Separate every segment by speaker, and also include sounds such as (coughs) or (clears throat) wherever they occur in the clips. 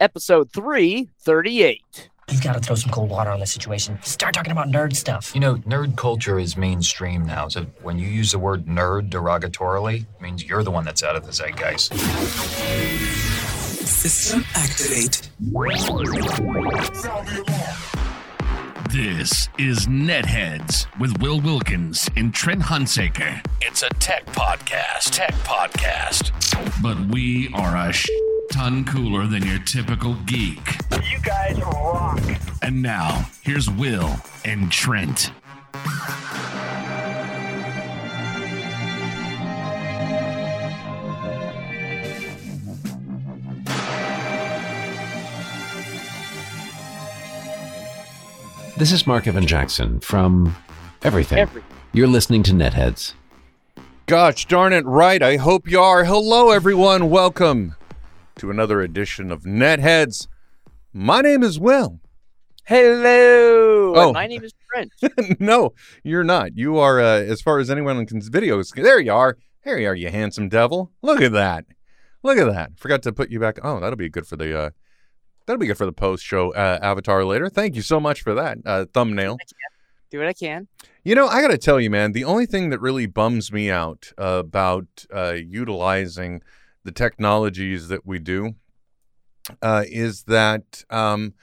Speaker 1: episode 338.
Speaker 2: You've got to throw some cold water on this situation. Start talking about nerd stuff.
Speaker 3: You know, nerd culture is mainstream now. So when you use the word nerd derogatorily, it means you're the one that's out of the zeitgeist.
Speaker 4: System activate.
Speaker 5: This is Netheads with Will Wilkins and Trent Hunsaker. It's a tech podcast. Tech podcast. But we are a sh- ton cooler than your typical geek.
Speaker 6: You guys rock.
Speaker 5: And now, here's Will and Trent.
Speaker 7: This is Mark Evan Jackson from Everything.
Speaker 1: Every
Speaker 7: You're listening to Netheads.
Speaker 8: Gosh darn it, right. I hope you are. Hello, everyone. Welcome to another edition of Netheads. My name is Will.
Speaker 1: Hello.
Speaker 8: Oh.
Speaker 1: My name is Trent. (laughs)
Speaker 8: no, you're not. You are, uh, as far as anyone on videos. videos. There you are. There you are, you handsome devil. Look at that. Look at that. Forgot to put you back. Oh, that'll be good for the. Uh, that'll be good for the post show uh, avatar later. Thank you so much for that uh, thumbnail.
Speaker 1: Do what I can.
Speaker 8: You know, I got to tell you, man, the only thing that really bums me out about uh, utilizing the technologies that we do uh, is that um,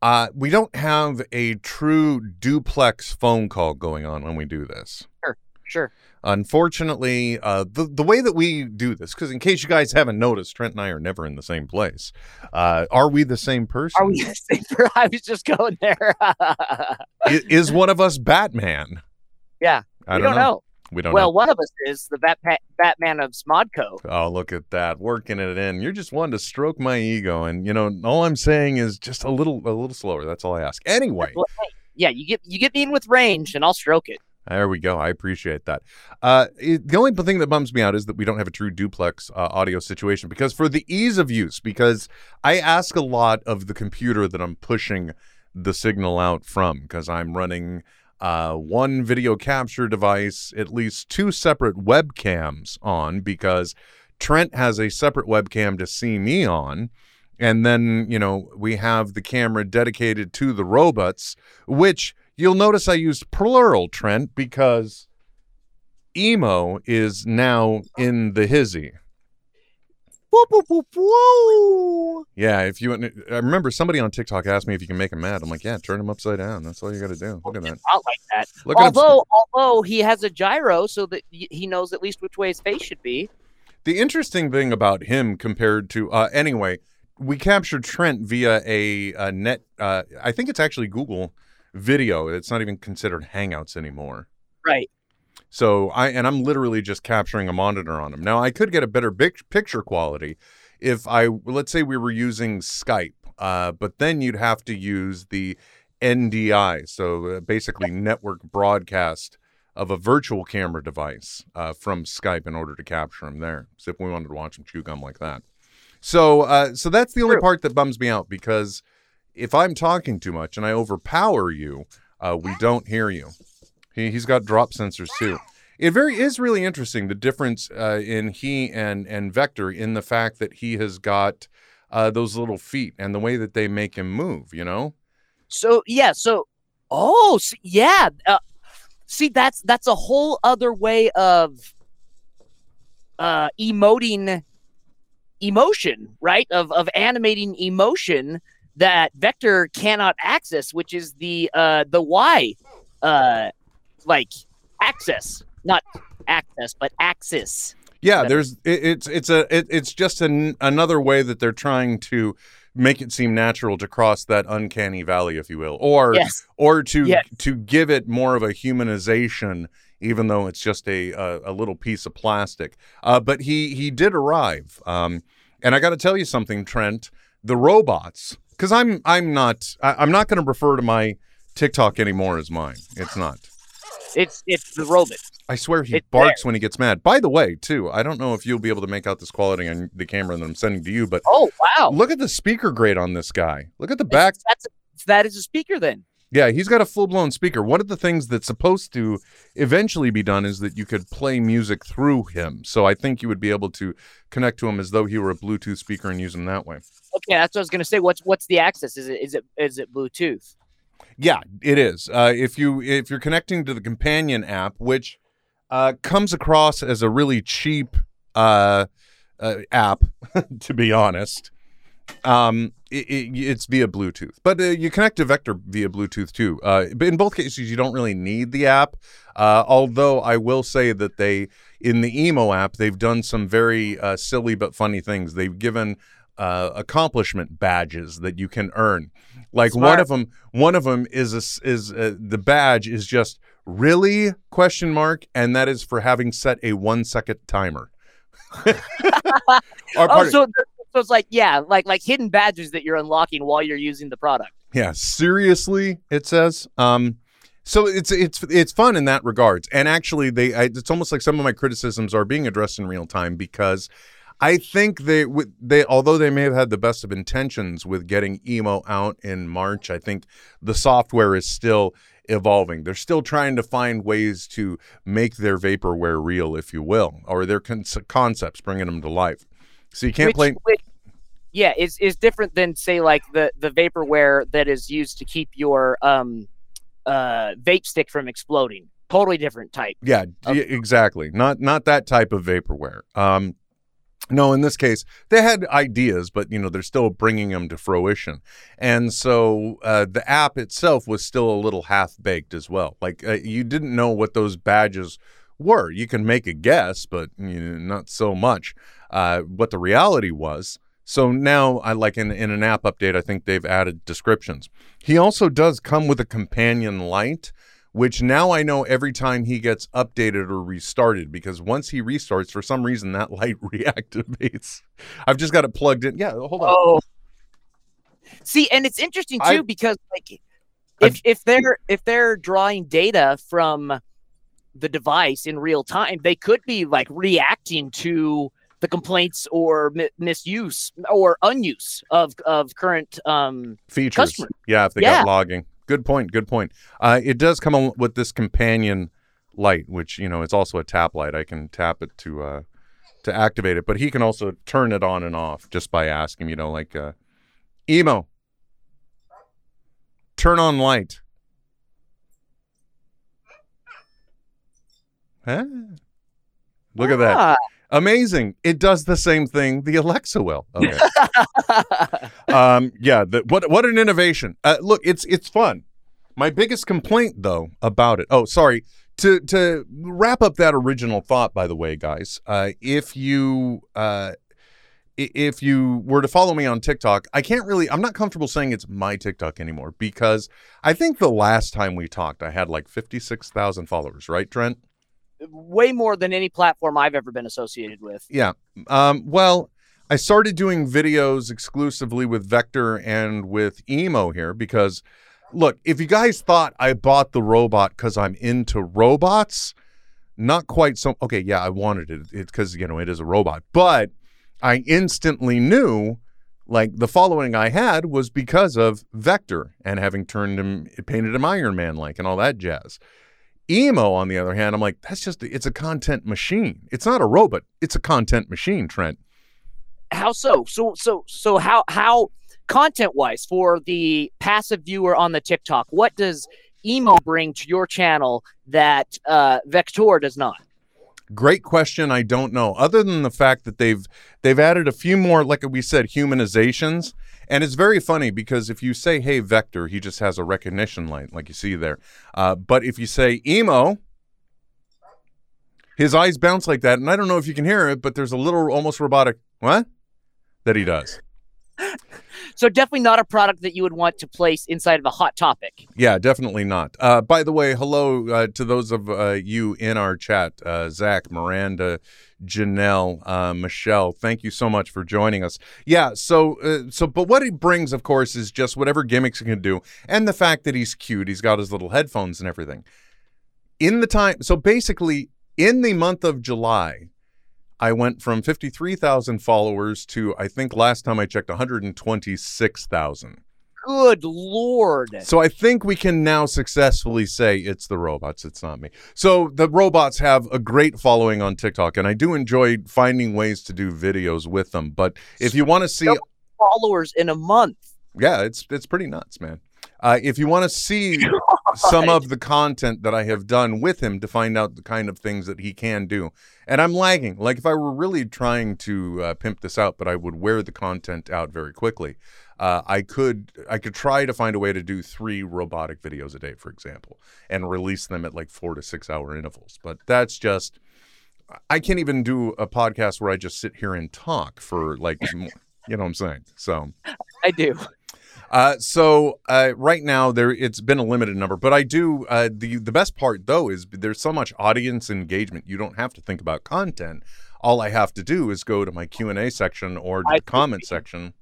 Speaker 8: uh, we don't have a true duplex phone call going on when we do this.
Speaker 1: Sure. Sure.
Speaker 8: Unfortunately, uh, the the way that we do this, because in case you guys haven't noticed, Trent and I are never in the same place. Uh, are we the same person?
Speaker 1: Are we the same per- (laughs) I was just going there. (laughs)
Speaker 8: is, is one of us Batman?
Speaker 1: yeah.
Speaker 8: I don't,
Speaker 1: don't know.
Speaker 8: We don't
Speaker 1: Well,
Speaker 8: know.
Speaker 1: one of us is the Bat- Batman of Smodco.
Speaker 8: Oh, look at that, working it in. You're just one to stroke my ego, and you know, all I'm saying is just a little, a little slower. That's all I ask. Anyway,
Speaker 1: Well, hey, yeah, you get you get me in with range, and I'll stroke it.
Speaker 8: there we go. I appreciate that. Uh, it- the only thing that bums me out is that we don't have a true duplex uh, audio situation because for the ease of use, because I ask a lot of the computer that I'm pushing the signal out from, because I'm running uh, one video capture device, at least two separate webcams on, because Trent has a separate webcam to see me on. And then, you know, we have the camera dedicated to the robots, which you'll notice I used plural, Trent, because emo is now in the hizzy. Yeah, if you, I remember somebody on TikTok asked me if you can make him mad. I'm like, yeah, turn him upside down. That's all you got to do. Look at that.
Speaker 1: Not like that.
Speaker 8: Look
Speaker 1: although, although he has a gyro, so that he knows at least which way his face should be.
Speaker 8: The interesting thing about him compared to uh, anyway, we captured Trent via a, a net. Uh, I think it's actually Google video. It's not even considered Hangouts anymore.
Speaker 1: Right.
Speaker 8: So I and I'm literally just capturing a monitor on them. Now I could get a better big picture quality if I let's say we were using Skype, uh, but then you'd have to use the NDI, so uh, basically network broadcast of a virtual camera device uh, from Skype in order to capture them there. So if we wanted to watch them chew gum like that, so uh, so that's the only part that bums me out because if I'm talking too much and I overpower you, uh, we don't hear you. He, he's got drop sensors too. It very is really interesting the difference uh, in he and and Vector in the fact that he has got uh, those little feet and the way that they make him move. You know,
Speaker 1: So yeah. So oh s yeah. Uh, see, that's that's a whole other way of uh, emoting emotion, right? Of of animating emotion that Vector cannot access, which is the uh, the Y, uh, like access, not access, but axis.
Speaker 8: yeah. There's it, it's it's a it, it's just an, another way that they're trying to make it seem natural to cross that uncanny valley, if you will, or
Speaker 1: Yes.
Speaker 8: or to
Speaker 1: Yes.
Speaker 8: to give it more of a humanization even though it's just a a, a little piece of plastic uh, but he he did arrive um, and i got to tell you something trent the robots because i'm i'm not I, i'm not going to refer to my tiktok anymore as mine it's not
Speaker 1: It's it's the robot.
Speaker 8: I swear he
Speaker 1: It's
Speaker 8: barks when he gets mad. By the way, too, I don't know if you'll be able to make out this quality on the camera that I'm sending to you, but
Speaker 1: Oh wow!
Speaker 8: look at the speaker grade on this guy. Look at the back.
Speaker 1: That's that is a speaker then.
Speaker 8: Yeah, he's got a full blown speaker. One of the things that's supposed to eventually be done is that you could play music through him. So I think you would be able to connect to him as though he were a Bluetooth speaker and use him that way.
Speaker 1: Okay, that's what I was gonna say. What's what's the access? Is it is it is it Bluetooth?
Speaker 8: Yeah, it is. Uh, if you if you're connecting to the companion app, which uh, comes across as a really cheap uh, uh, app, (laughs) to be honest, um, it, it, it's via Bluetooth. But uh, you connect to Vector via Bluetooth too. Uh, but in both cases, you don't really need the app. Although I will say that they in the emo app they've done some very silly but funny things. They've given accomplishment badges that you can earn. Like one of them, one of them is a is uh the badge is just really question mark, and that is for having set a one second timer. (laughs)
Speaker 1: Oh, so so it's like yeah, like like hidden badges that you're unlocking while you're using the product.
Speaker 8: Yeah, seriously, it says. Um, so it's it's it's fun in that regards, and actually, they I, it's almost like some of my criticisms are being addressed in real time because I think they they although they may have had the best of intentions with getting emo out in March, I think the software is still evolving. They're still trying to find ways to make their vaporware real, if you will, or their con- concepts, bringing them to life. So you can't
Speaker 1: which,
Speaker 8: play.
Speaker 1: which- yeah, is is different than say like the the vaporware that is used to keep your um uh vape stick from exploding. Totally different type.
Speaker 8: Yeah, yeah, exactly. Not not that type of vaporware. Um, no, in this case, they had ideas, but you know they're still bringing them to fruition, and so uh, the app itself was still a little half baked as well. Like uh, you didn't know what those badges were. You can make a guess, but you know, not so much uh, what the reality was. So now, I like in in an app update, I think they've added descriptions. He also does come with a companion light which now I know every time he gets updated or restarted because once he restarts, for some reason that (laughs) light reactivates. I've just got it plugged in. Yeah, hold on.
Speaker 1: Oh. See, and it's interesting too
Speaker 8: I-
Speaker 1: because like
Speaker 8: I've-
Speaker 1: if if they're if they're drawing data from the device in real time, they could be like reacting to the complaints or mi- misuse or unuse of of current um
Speaker 8: Features.
Speaker 1: customer.
Speaker 8: Yeah, if they
Speaker 1: Yeah.
Speaker 8: got logging. Good point. Good point. Uh, it does come with this companion light, which you know it's also a tap light. I can tap it to uh, to activate it, but he can also turn it on and off just by asking. You know, like uh, emo, turn on light. Huh? Look at that. Amazing. It does the same thing the Alexa will. Okay. (laughs) um, yeah, the, what what an innovation. Uh, look, it's it's fun. My biggest complaint though about it. Oh, sorry. To to wrap up that original thought by the way, guys. Uh, if you uh if you were to follow me on TikTok, I can't really I'm not comfortable saying it's my TikTok anymore because I think the last time we talked I had like 56,000 followers, right, Trent?
Speaker 1: Way more than any platform I've ever been associated with.
Speaker 8: Yeah. Um, well, I started doing videos exclusively with Vector and with Emo here because, look, if you guys thought I bought the robot because I'm into robots, not quite so. Okay, yeah, I wanted it because, you know, it is a robot. But I instantly knew like the following I had was because of Vector and having turned him, painted him Iron Man like and all that jazz. Emo, on the other hand, I'm like, that's just, it's a content machine. It's not a robot. It's a content machine, Trent.
Speaker 1: How so? So so so how how content wise for the passive viewer on the TikTok, what does emo bring to your channel that uh Vector does not?
Speaker 8: Great question. I don't know. Other than the fact that they've they've added a few more, like we said, humanizations, and it's very funny because if you say "Hey Vector," he just has a recognition light, like you see there. Uh, but if you say "Emo," his eyes bounce like that, and I don't know if you can hear it, but there's a little almost robotic what that he does.
Speaker 1: So definitely not a product that you would want to place inside of a hot topic.
Speaker 8: Yeah, definitely not. Uh, by the way, hello uh, to those of uh, you in our chat uh, Zach, Miranda, Janelle, uh, Michelle. Thank you so much for joining us. Yeah, so uh, so, but what he brings, of course, is just whatever gimmicks he can do, and the fact that he's cute. He's got his little headphones and everything. In the time, so basically, in the month of July, I went from fifty-three thousand followers to I think last time I checked, one hundred and twenty-six thousand.
Speaker 1: Good lord.
Speaker 8: So I think we can now successfully say it's the robots, it's not me. So the robots have a great following on TikTok, and I do enjoy finding ways to do videos with them. But if you want to see,
Speaker 1: followers in a month.
Speaker 8: Yeah, it's it's pretty nuts, man. Uh, if you want to see (laughs) some of the content that I have done with him to find out the kind of things that he can do, and I'm lagging. Like if I were really trying to uh, pimp this out, but I would wear the content out very quickly. Uh, I could I could try to find a way to do three robotic videos a day, for example, and release them at like four to six hour intervals. But that's just I can't even do a podcast where I just sit here and talk for like you know what I'm saying. So
Speaker 1: I do.
Speaker 8: Uh, so uh, right now there it's been a limited number, but I do uh, the the best part though is there's so much audience engagement. You don't have to think about content. All I have to do is go to my Q and A section or
Speaker 1: I
Speaker 8: the comment section,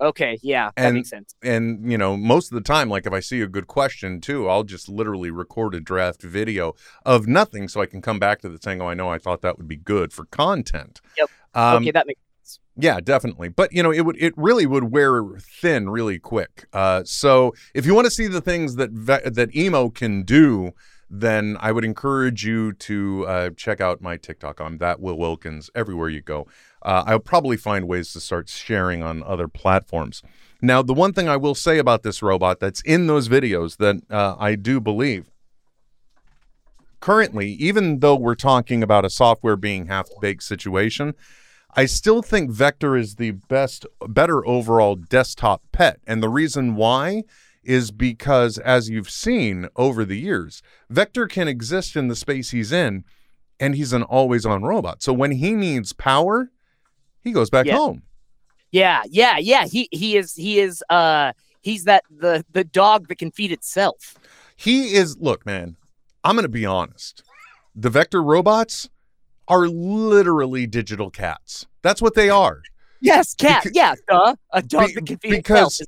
Speaker 1: Okay, yeah, that
Speaker 8: And-
Speaker 1: makes sense.
Speaker 8: and you know most of the time, like if I see a good question too, I'll just literally record a draft video of nothing, so I can come back to the saying, "Oh, I know, I thought that would be good for content."
Speaker 1: Yep.
Speaker 8: Um,
Speaker 1: okay, that makes sense.
Speaker 8: Yeah, definitely. But you know, it would it really would wear thin really quick. Uh, so if you want to see the things that ve- that emo can do, then I would encourage you to uh, check out my TikTok. I'm that Will Wilkins everywhere you go. Uh, I'll probably find ways to start sharing on other platforms. Now, the one thing I will say about this robot that's in those videos that uh, I do believe currently, even though we're talking about a software being half baked situation, I still think Vector is the best, better overall desktop pet. And the reason why is because, as you've seen over the years, Vector can exist in the space he's in, and he's an always on robot. So when he needs power, he goes back
Speaker 1: Yeah.
Speaker 8: home.
Speaker 1: Yeah, yeah, yeah. He he is he is uh he's that the the dog that can feed itself.
Speaker 8: He is, look, man, I'm going to be honest. The Vector robots are literally digital cats. That's what they are.
Speaker 1: Yes, cat.
Speaker 8: Becau-
Speaker 1: yeah, duh. A dog
Speaker 8: Be-
Speaker 1: that can feed
Speaker 8: because-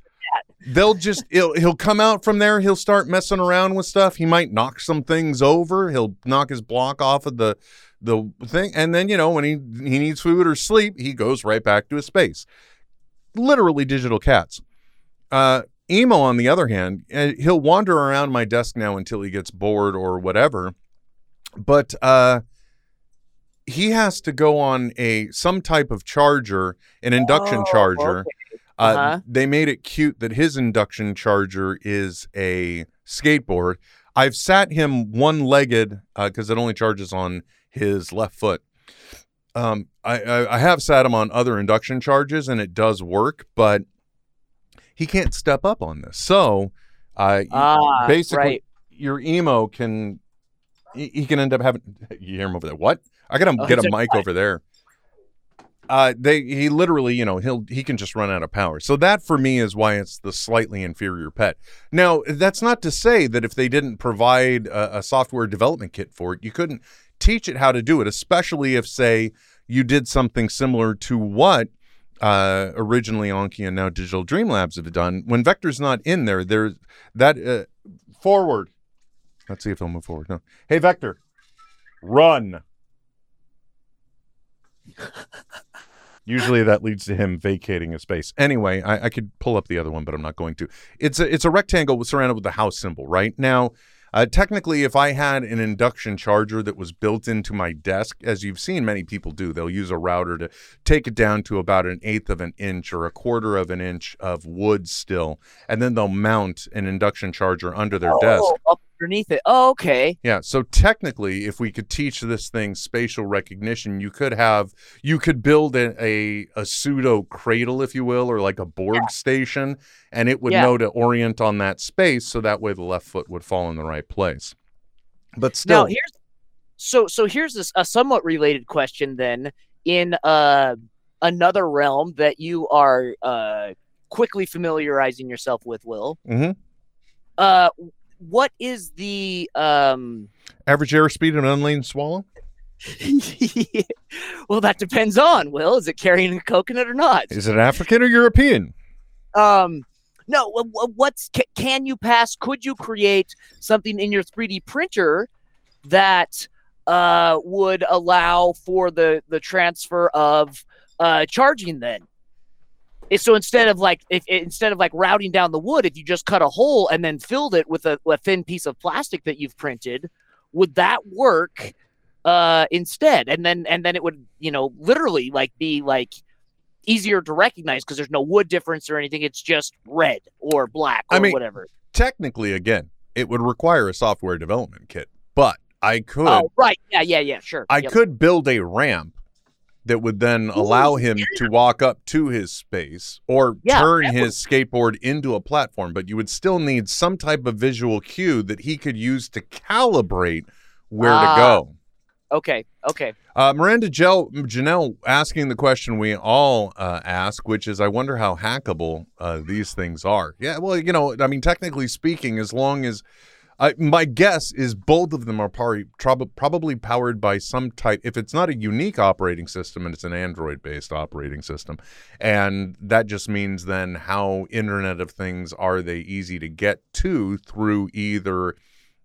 Speaker 8: they'll just he'll, he'll come out from there he'll start messing around with stuff he might knock some things over he'll knock his block off of the the thing and then you know when he he needs food or sleep he goes right back to his space literally digital cats uh emo on the other hand uh, he'll wander around my desk now until he gets bored or whatever but uh he has to go on a some type of charger an induction
Speaker 1: Oh,
Speaker 8: charger
Speaker 1: okay.
Speaker 8: uh,
Speaker 1: Uh-huh.
Speaker 8: They made it cute that his induction charger is a skateboard. I've sat him one legged because it only charges on his left foot. Um, I, I, I have sat him on other induction charges and it does work, but he can't step up on this. So, uh,
Speaker 1: Ah,
Speaker 8: basically,
Speaker 1: right.
Speaker 8: your emo can he, he can end up having. (laughs) You hear him over there? What? I gotta
Speaker 1: Oh,
Speaker 8: get a- mic over there. Uh, they he literally, you know, he'll he can just run out of power. So that for me is why it's the slightly inferior pet. Now that's not to say that if they didn't provide a, a software development kit for it, you couldn't teach it how to do it. Especially if, say, you did something similar to what uh, originally Anki and now Digital Dream Labs have done. When Vector's not in there, there's that uh, forward. Let's see if he'll move forward. No. Hey, Vector, run. Usually that leads to him vacating a space. Anyway, I, I could pull up the other one, but I'm not going to. It's a it's a rectangle surrounded with the house symbol. Right now, uh, technically, if I had an induction charger that was built into my desk, as you've seen many people do, they'll use a router to take it down to about an eighth of an inch or a quarter of an inch of wood still, and then they'll mount an induction charger under their desk.
Speaker 1: Oh, up underneath it. Oh, okay.
Speaker 8: Yeah. So technically, if we could teach this thing spatial recognition, you could have you could build a a, a pseudo cradle, if you will, or like a Borg station, and it would
Speaker 1: Yeah.
Speaker 8: know to orient on that space, so that way the left foot would fall in the right place. But still,
Speaker 1: Now here's so so here's this, a somewhat related question then in uh another realm that you are uh quickly familiarizing yourself with, Will.
Speaker 8: Mhm.
Speaker 1: Uh what is the um
Speaker 8: average airspeed in an unlaned swallow. (laughs)
Speaker 1: well that depends on Will. Is it carrying a coconut or not?
Speaker 8: Is it African or European?
Speaker 1: Um, no. wh- wh- What's can you pass? Could you create something in your 3D printer that uh, would allow for the the transfer of uh, charging? Then, so instead of like if instead of like routing down the wood, if you just cut a hole and then filled it with a, a thin piece of plastic that you've printed, would that work? Uh, instead, and then and then it would you know literally like be like easier to recognize because there's no wood difference or anything. It's just red or black or
Speaker 8: I mean,
Speaker 1: whatever.
Speaker 8: Technically, again, it would require a software development kit, but I could
Speaker 1: Oh, right. Yeah, yeah, yeah. Sure.
Speaker 8: I
Speaker 1: Yep.
Speaker 8: could build a ramp that would then allow him to walk up to his space or
Speaker 1: Yeah,
Speaker 8: turn his skateboard into a platform, but you would still need some type of visual cue that he could use to calibrate where
Speaker 1: Ah.
Speaker 8: to go.
Speaker 1: Okay. Okay.
Speaker 8: Uh, Miranda Gel- Janelle asking the question we all uh, ask, which is, I wonder how hackable uh, these things are. Yeah, well, you know, I mean, technically speaking, as long as uh, my guess is both of them are probably, probably powered by some type. If it's not a unique operating system and it's an Android-based operating system, and that just means then how Internet of Things are they easy to get to through either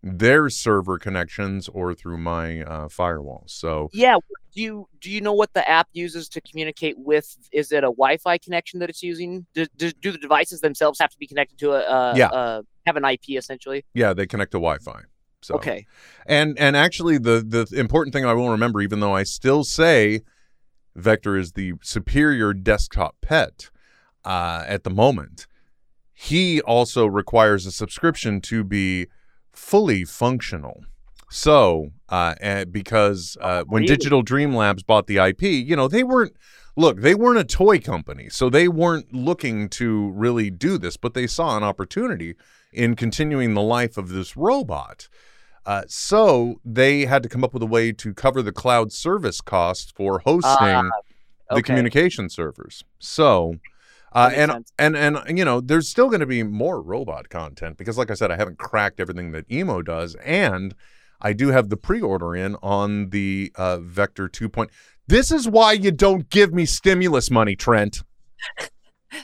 Speaker 8: their server connections or through my uh, firewalls. So
Speaker 1: Yeah. Do you do you know what the app uses to communicate with? Is it a Wi-Fi connection that it's using? Do, do, do the devices themselves have to be connected to a uh,
Speaker 8: Yeah.
Speaker 1: uh, have an IP essentially?
Speaker 8: yeah, they connect to Wi-Fi. So
Speaker 1: Okay.
Speaker 8: and and actually the the important thing I will remember, even though I still say Vector is the superior desktop pet uh, at the moment, he also requires a subscription to be fully functional. So, uh, and because uh, when
Speaker 1: really?
Speaker 8: Digital Dream Labs bought the IP, you know, they weren't look, they weren't a toy company, so they weren't looking to really do this, but they saw an opportunity in continuing the life of this robot. Uh, so they had to come up with a way to cover the cloud service costs for hosting
Speaker 1: Ah,
Speaker 8: the communication servers. So, uh, and
Speaker 1: sense.
Speaker 8: and and you know, there's still going to be more robot content because, like I said, I haven't cracked everything that Emo does, and I do have the pre-order in on the uh, Vector 2. Point. This is why you don't give me stimulus money, Trent. (laughs)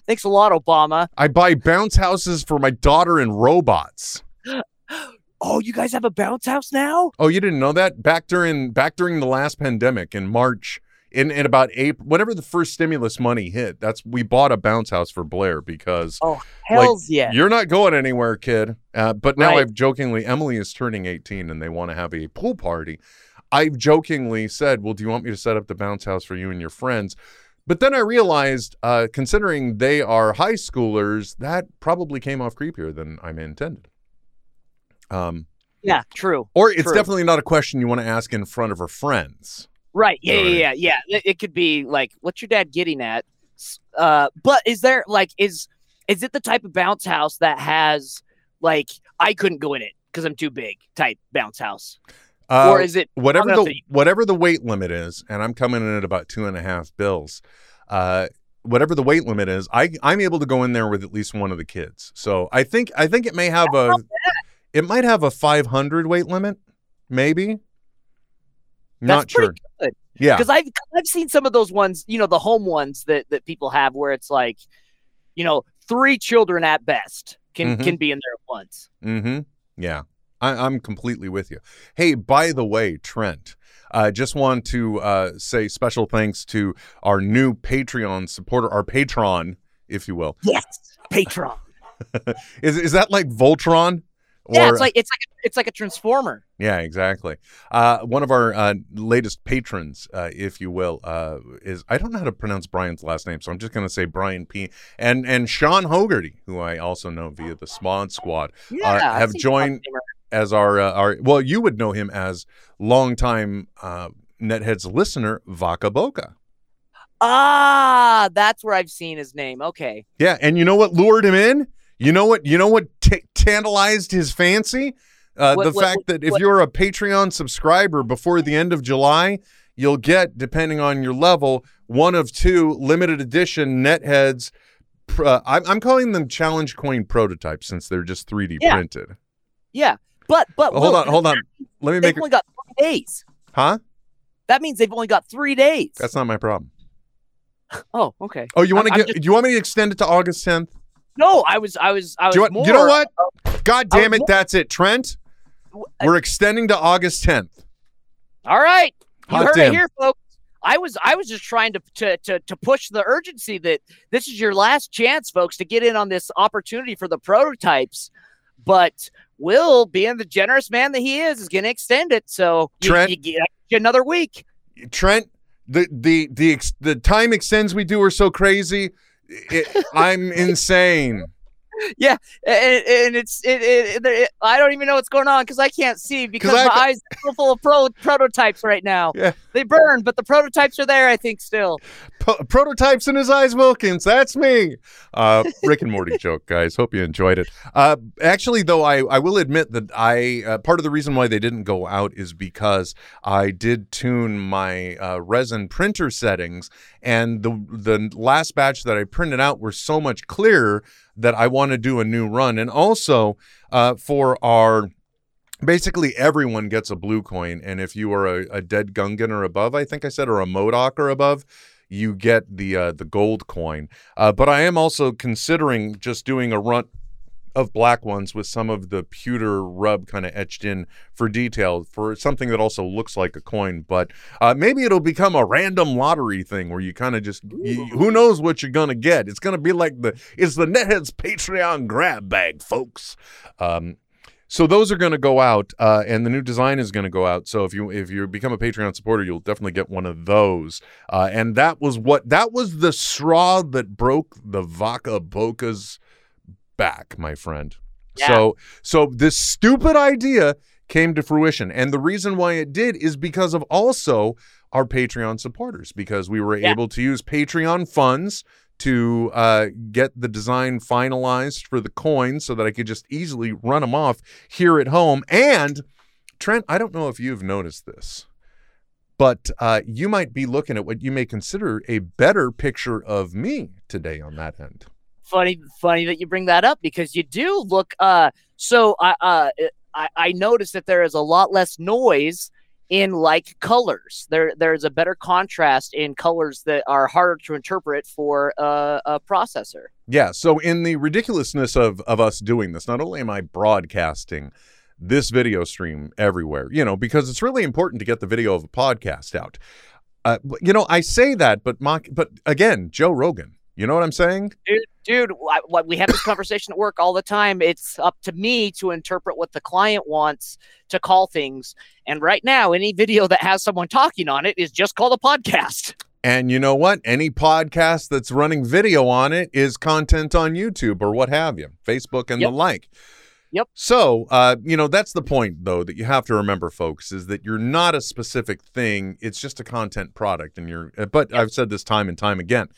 Speaker 1: Thanks a lot, Obama.
Speaker 8: I buy bounce houses for my daughter and robots. (gasps)
Speaker 1: Oh, you guys have a bounce house now?
Speaker 8: Oh, you didn't know that? Back during back during the last pandemic in March, in, in about April, whenever the first stimulus money hit, that's we bought a bounce house for Blair because
Speaker 1: Oh, hell's yeah.
Speaker 8: you're not going anywhere, kid. Uh, but now
Speaker 1: Right.
Speaker 8: I've jokingly, Emily is turning 18 and they want to have a pool party. I've jokingly said, "Well, do you want me to set up the bounce house for you and your friends?" But then I realized, uh, considering they are high schoolers, that probably came off creepier than I intended. Um,
Speaker 1: Yeah, true.
Speaker 8: or it's
Speaker 1: True.
Speaker 8: definitely not a question you want to ask in front of her friends.
Speaker 1: Right. Yeah,
Speaker 8: Right.
Speaker 1: yeah, yeah, yeah. It, could be like, what's your dad getting at? Uh, but is there like is is it the type of bounce house that has like I couldn't go in it because I'm too big type bounce house,
Speaker 8: Uh,
Speaker 1: or is it
Speaker 8: whatever the whatever the weight limit is, and I'm coming in at about two and a half bills. Uh, whatever the weight limit is, I I'm able to go in there with at least one of the kids. So I think I think it may have a it might have a 500 weight limit, maybe. Not
Speaker 1: That's
Speaker 8: sure.
Speaker 1: pretty good
Speaker 8: Yeah,
Speaker 1: because I've I've seen some of those ones, you know, the home ones that that people have where it's like, you know, three children at best can
Speaker 8: Mhm.
Speaker 1: can be in there at once.
Speaker 8: Mm-hmm. Yeah. I, I'm completely with you. Hey, by the way, Trent, I just want to uh, say special thanks to our new Patreon supporter, our patron, if you will.
Speaker 1: Yes, Patron. (laughs)
Speaker 8: Is is that like Voltron?
Speaker 1: yeah, it's like it's like a, it's like a transformer.
Speaker 8: yeah, exactly. Uh, one of our uh, latest patrons, uh, if you will, uh, is I don't know how to pronounce Brian's last name, so I'm just going to say Brian P. and and Sean Hogarty, who I also know via the Smod Squad.
Speaker 1: Yeah, I've
Speaker 8: joined-. As our uh, our well, you would know him as longtime uh, Netheads listener Vaca Boca.
Speaker 1: Ah, that's where I've seen his name. Okay.
Speaker 8: Yeah, and you know what lured him in? You know what? You know what t- tantalized his fancy? Uh,
Speaker 1: What-
Speaker 8: the
Speaker 1: what-
Speaker 8: fact that if
Speaker 1: what-
Speaker 8: you're a Patreon subscriber before the end of July, you'll get, depending on your level, one of two limited edition Netheads. Uh, I'm, I'm calling them challenge coin prototypes since they're just 3D
Speaker 1: Yeah.
Speaker 8: printed.
Speaker 1: Yeah, but but
Speaker 8: Oh, hold on, hold on. Let me make it.
Speaker 1: only got three days.
Speaker 8: Huh?
Speaker 1: That means they've only got three days.
Speaker 8: That's not my problem. (laughs)
Speaker 1: oh, okay.
Speaker 8: Oh, you want to get? Do you want me to extend it to August 10th?
Speaker 1: No, I was I was I was
Speaker 8: you, want,
Speaker 1: more.
Speaker 8: you know what? God damn it,
Speaker 1: more-
Speaker 8: that's it, Trent. Uh, we're extending to August 10th.
Speaker 1: All right, you
Speaker 8: Hot
Speaker 1: heard
Speaker 8: damn.
Speaker 1: it here, folks. I was I was just trying to, to to to push the urgency that this is your last chance, folks, to get in on this opportunity for the prototypes. But Will, being the generous man that he is, is going to extend it. So you,
Speaker 8: Trent-
Speaker 1: you get another week.
Speaker 8: Trent, the the the the time extends we do are so crazy. It, I'm (laughs) insane.
Speaker 1: And, and it's it, it, it, I don't even know what's going on because I can't see because my
Speaker 8: I-
Speaker 1: eyes are full of pro- prototypes right now.
Speaker 8: Yeah.
Speaker 1: They burn, but the prototypes are there. I think still.
Speaker 8: Po- prototypes in his eyes, Wilkins. That's me. Uh, Rick and Morty joke, guys. Hope you enjoyed it. Uh, actually, though, I, I will admit that I uh, part of the reason why they didn't go out is because I did tune my uh, resin printer settings, and the the last batch that I printed out were so much clearer that I want to do a new run, and also uh, for our basically everyone gets a blue coin. And if you are a, a dead gungan or above i think i said or a modoc or above you get the uh, the gold coin. Uh, but i am also considering just doing a run of black ones with some of the pewter rub kind of etched in for detail for something that also looks like a coin but uh, maybe it'll become a random lottery thing where you kind of just you, who knows what you're gonna get it's gonna be like the it's the netheads patreon grab bag folks um, so those are going to go out, uh, and the new design is going to go out. So if you if you become a Patreon supporter, you'll definitely get one of those. Uh, and that was what that was the straw that broke the Vaca Boca's back, my friend.
Speaker 1: Yeah.
Speaker 8: So so this stupid idea came to fruition, and the reason why it did is because of also our Patreon supporters, because we were
Speaker 1: Yeah.
Speaker 8: able to use Patreon funds to uh, get the design finalized for the coins so that I could just easily run them off here at home. And Trent, I don't know if you've noticed this, but uh, you might be looking at what you may consider a better picture of me today on that end.
Speaker 1: Funny, funny that you bring that up because you do look. Uh, so I uh I, I noticed that there is a lot less noise in like colors. There there's a better contrast in colors that are harder to interpret for uh, a processor.
Speaker 8: Yeah. So, in the ridiculousness of of us doing this, not only am I broadcasting this video stream everywhere, you know, because it's really important to get the video of a podcast out. Uh, you know, I say that, but mock, but again, Joe Rogan. You know what I'm saying?
Speaker 1: dude, dude what we have this (coughs) conversation at work all the time. It's up to me to interpret what the client wants to call things. And right now, any video that has someone talking on it is just called a podcast.
Speaker 8: And you know what? Any podcast that's running video on it is content on YouTube or what have you, Facebook and
Speaker 1: Yep.
Speaker 8: the like.
Speaker 1: Yep.
Speaker 8: So, uh, you know, that's the point, though, that you have to remember, folks, is that you're not a specific thing. It's just a content product. And you're, but I've said this time and time again.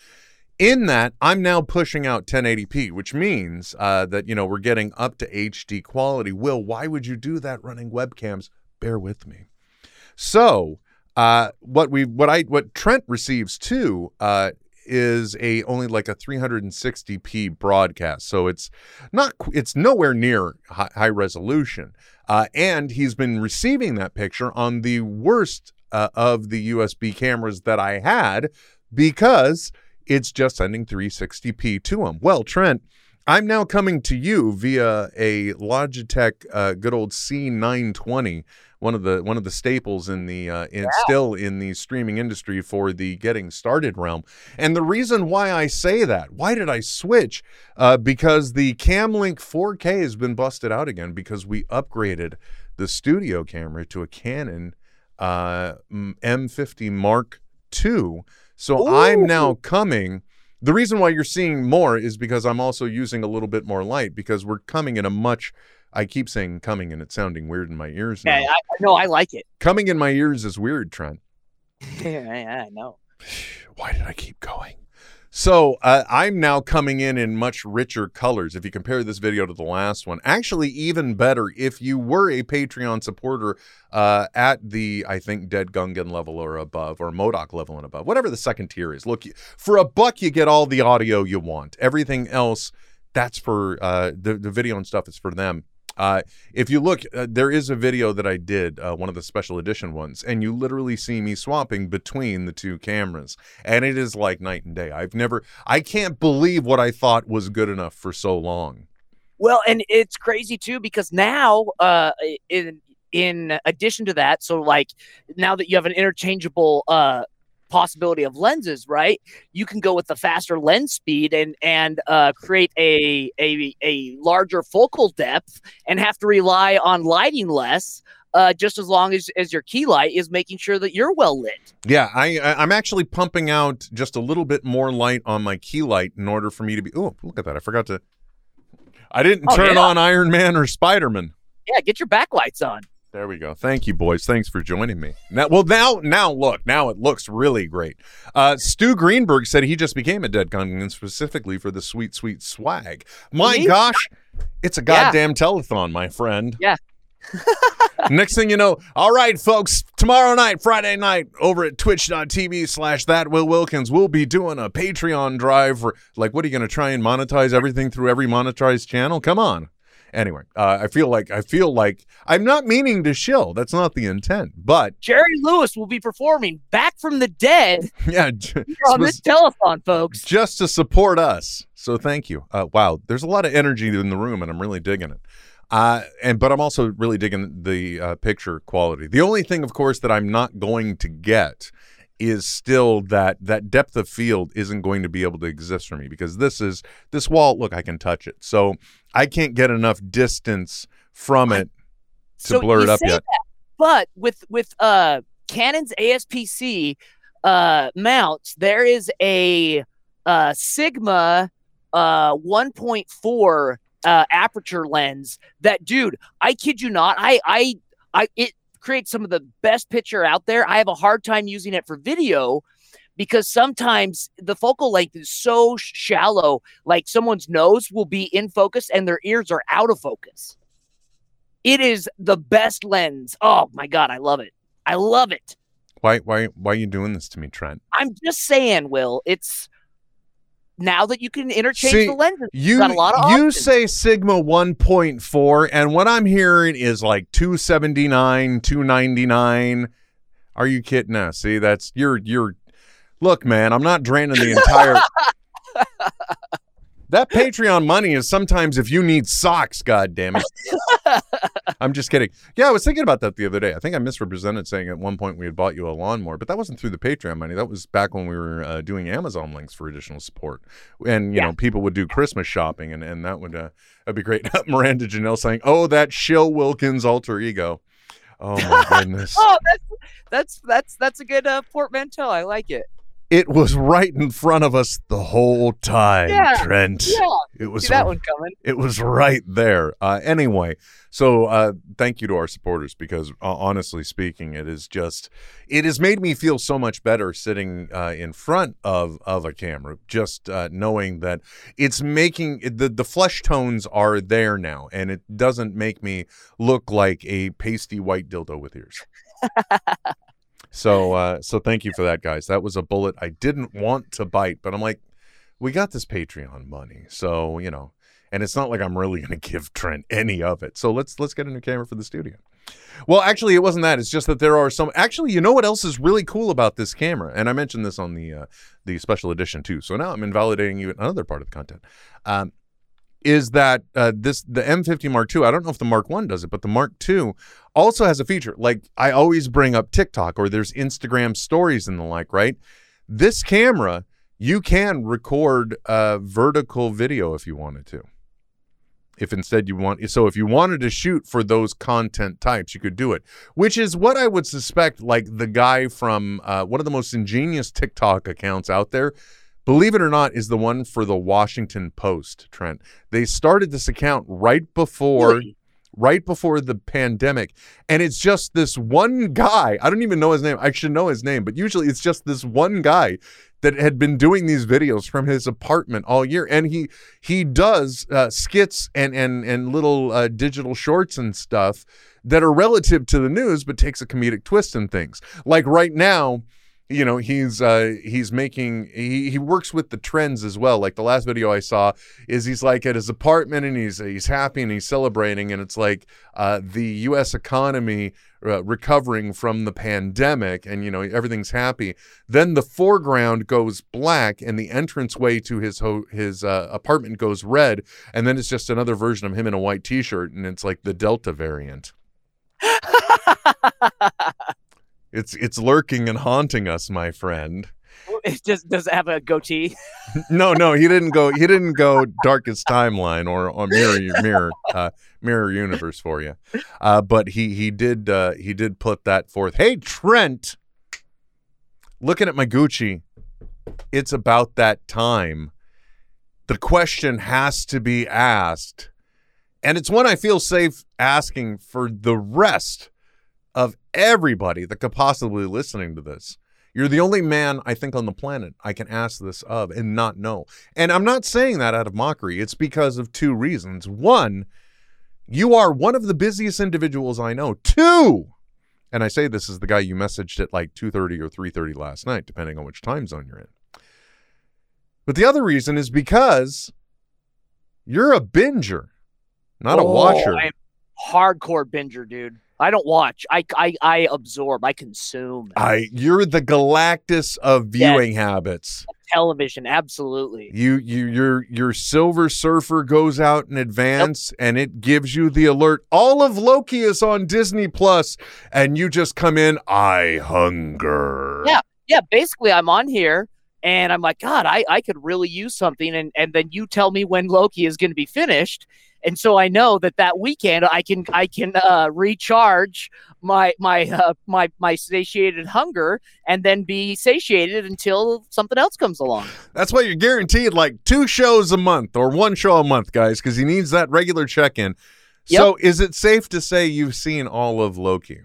Speaker 8: In that, I'm now pushing out 1080p, which means uh, that, you know, we're getting up to HD quality. Will, why would you do that running webcams? Bear with me. So, uh, what we what I what Trent receives too uh, is a only like a 360p broadcast, so it's not it's nowhere near high, high resolution. Uh, and he's been receiving that picture on the worst uh, of the USB cameras that I had because it's just sending 360p to them. Well, Trent, I'm now coming to you via a Logitech uh, good old C920, one of the one of the staples in the uh, in, still in the streaming industry for the getting started realm. And the reason why I say that, why did I switch? Uh, because the Camlink 4K has been busted out again because we upgraded the studio camera to a Canon uh, M50 Mark II. So I'm now coming. The reason why you're seeing more is because I'm also using a little bit more light because we're coming in a much. I keep saying coming and it's sounding weird in my ears now.
Speaker 1: Yeah, I, no, I like it.
Speaker 8: Coming in my ears is weird, Trent. (laughs)
Speaker 1: yeah, I know. (sighs)
Speaker 8: Why did I keep going? So uh, I'm now coming in in much richer colors. If you compare this video to the last one, actually even better if you were a Patreon supporter uh, at the I think Dead Gungan level or above, or Modoc level and above, whatever the second tier is. Look, for a buck you get all the audio you want. Everything else, that's for uh, the the video and stuff is for them. Uh, if you look, uh, there is a video that I did, uh, one of the special edition ones, and you literally see me swapping between the two cameras, and it is like night and day. I've never, I can't believe what I thought was good enough for so long.
Speaker 1: Well, and it's crazy too because now, uh, in in addition to that, so like now that you have an interchangeable uh possibility of lenses, right? You can go with the faster lens speed and and uh, create a a a larger focal depth and have to rely on lighting less. uh, just as long as as your key light is making sure that you're well lit.
Speaker 8: Yeah, I, I I'm actually pumping out just a little bit more light on my key light in order for me to be. Oh, look at that! I forgot to. I didn't
Speaker 1: Oh,
Speaker 8: turn
Speaker 1: yeah.
Speaker 8: on Iron Man or Spider Man.
Speaker 1: Yeah, get your backlights on.
Speaker 8: There we go. Thank you, boys. Thanks for joining me. Now, well, now, now, look, now it looks really great. Uh, Stu Greenberg said he just became a dead Gungan specifically for the sweet, sweet swag. My
Speaker 1: Me?
Speaker 8: gosh, it's a
Speaker 1: Yeah.
Speaker 8: goddamn telethon, my friend.
Speaker 1: Yeah. (laughs)
Speaker 8: Next thing you know, all right, folks, tomorrow night, Friday night, over at twitch.tv slash that Will Wilkins, we'll be doing a Patreon drive for, like, what are you going to try and monetize everything through every monetized channel? Come on. Anyway, uh, I feel like, I feel like, I'm not meaning to shill. That's not the intent. But,
Speaker 1: Jerry Lewis will be performing back from the dead (laughs)
Speaker 8: yeah, j- (laughs)
Speaker 1: on this telethon, folks.
Speaker 8: just to support us. So thank you. Uh, wow, there's a lot of energy in the room, and I'm really digging it. Uh, and but I'm also really digging the uh, picture quality. The only thing, of course, that I'm not going to get is still that that depth of field isn't going to be able to exist for me because this is this wall. Look, I can touch it, so I can't get enough distance from it to
Speaker 1: So
Speaker 8: blur it up yet.
Speaker 1: that, but with with uh Canon's ASPC uh mounts, there is a uh Sigma uh 1.4 uh aperture lens that dude, I kid you not, I I I it creates some of the best picture out there. I have a hard time using it for video because sometimes the focal length is so shallow, like someone's nose will be in focus and their ears are out of focus. It is the best lens. Oh my god, I love it. I love it.
Speaker 8: Why why why are you doing this to me, Trent?
Speaker 1: I'm just saying, Will. It's now that you can interchange
Speaker 8: See,
Speaker 1: the lenses.
Speaker 8: You
Speaker 1: got a lot of
Speaker 8: you
Speaker 1: options.
Speaker 8: say Sigma 1.4, and what I'm hearing is like 279, 299. Are you kidding us? See, that's you're you're. Look, man, I'm not draining the entire. (laughs) that Patreon money is sometimes if you need socks. God damn it. (laughs) I'm just kidding. Yeah, I was thinking about that the other day. I think I misrepresented saying at one point we had bought you a lawnmower, but that wasn't through the Patreon money. That was back when we were uh, doing Amazon links for additional support, and you
Speaker 1: Yeah.
Speaker 8: know people would do Christmas shopping, and and that would uh, that'd be great. (laughs) Miranda Janelle saying, "Oh, that Shill Wilkins alter ego." Oh my (laughs) goodness!
Speaker 1: Oh, that's that's that's that's a good uh, portmanteau. I like it.
Speaker 8: It was right in front of us the whole time,
Speaker 1: Yeah,
Speaker 8: Trent.
Speaker 1: Yeah,
Speaker 8: It was
Speaker 1: see that one coming.
Speaker 8: It was right there. Uh, anyway, so uh, thank you to our supporters because uh, honestly speaking, it is just it has made me feel so much better sitting uh, in front of of a camera, just uh, knowing that it's making the the flesh tones are there now, and it doesn't make me look like a pasty white dildo with ears. (laughs) so uh, so thank you for that, guys. That was a bullet I didn't want to bite, but I'm like, we got this Patreon money, so you know and it's not like I'm really (laughs) going to give Trent any of it. So let's let's get a new camera for the studio. Well, actually, it wasn't that. It's just that there are some. Actually, you know what else is really cool about this camera? And I mentioned this on the uh, the special edition too. So now I'm invalidating you another part of the content. Um, is that uh, this the M50 Mark II? I don't know if the Mark One does it, but the Mark II also has a feature. Like I always bring up TikTok or there's Instagram stories and the like. Right? This camera you can record uh, vertical video if you wanted to if instead you want so if you wanted to shoot for those content types you could do it which is what i would suspect like the guy from uh, one of the most ingenious tiktok accounts out there believe it or not is the one for the washington post trent they started this account right before
Speaker 1: Really?
Speaker 8: right before the pandemic and it's just this one guy i don't even know his name i should know his name but usually it's just this one guy that had been doing these videos from his apartment all year and he he does uh, skits and and and little uh, digital shorts and stuff that are relative to the news but takes a comedic twist in things like right now you know he's uh he's making he, he works with the trends as well. Like the last video i saw is he's like at his apartment and he's he's happy and he's celebrating and it's like uh the us economy uh, recovering from the pandemic and you know everything's happy. Then the foreground goes black and the entranceway to his ho- his uh, apartment goes red and then it's just another version of him in a white t-shirt and it's like the delta variant (laughs) it's it's lurking and haunting us my friend (laughs)
Speaker 1: It just does it have a goatee. (laughs)
Speaker 8: no, no, he didn't go. He didn't go darkest timeline or or mirror mirror uh, mirror universe for you. Uh, but he he did uh, he did put that forth. Hey Trent, looking at my Gucci, it's about that time. The question has to be asked, and it's one I feel safe asking for the rest of everybody that could possibly be listening to this. You're the only man I think on the planet I can ask this of and not know. And I'm not saying that out of mockery. It's because of two reasons. One, you are one of the busiest individuals I know. Two, and I say this is the guy you messaged at like 2:30 or 3:30 last night depending on which time zone you're in. But the other reason is because you're a binger, not a
Speaker 1: Oh,
Speaker 8: watcher.
Speaker 1: I'm hardcore binger, dude. I don't watch. I I, I absorb. I consume
Speaker 8: I you're the Galactus of viewing habits.
Speaker 1: television. Absolutely.
Speaker 8: You you your your Silver Surfer goes out in advance and it gives you the alert. All of Loki is on Disney Plus, and you just come in. I hunger.
Speaker 1: Yeah. Yeah. Basically, I'm on here and I'm like, God, I I could really use something, and and then you tell me when Loki is going to be finished. And so I know that that weekend I can I can uh, recharge my my uh, my my satiated hunger and then be satiated until something else comes along.
Speaker 8: That's why you're guaranteed like two shows a month or one show a month, guys, because he needs that regular check in. So is it safe to say you've seen all of Loki?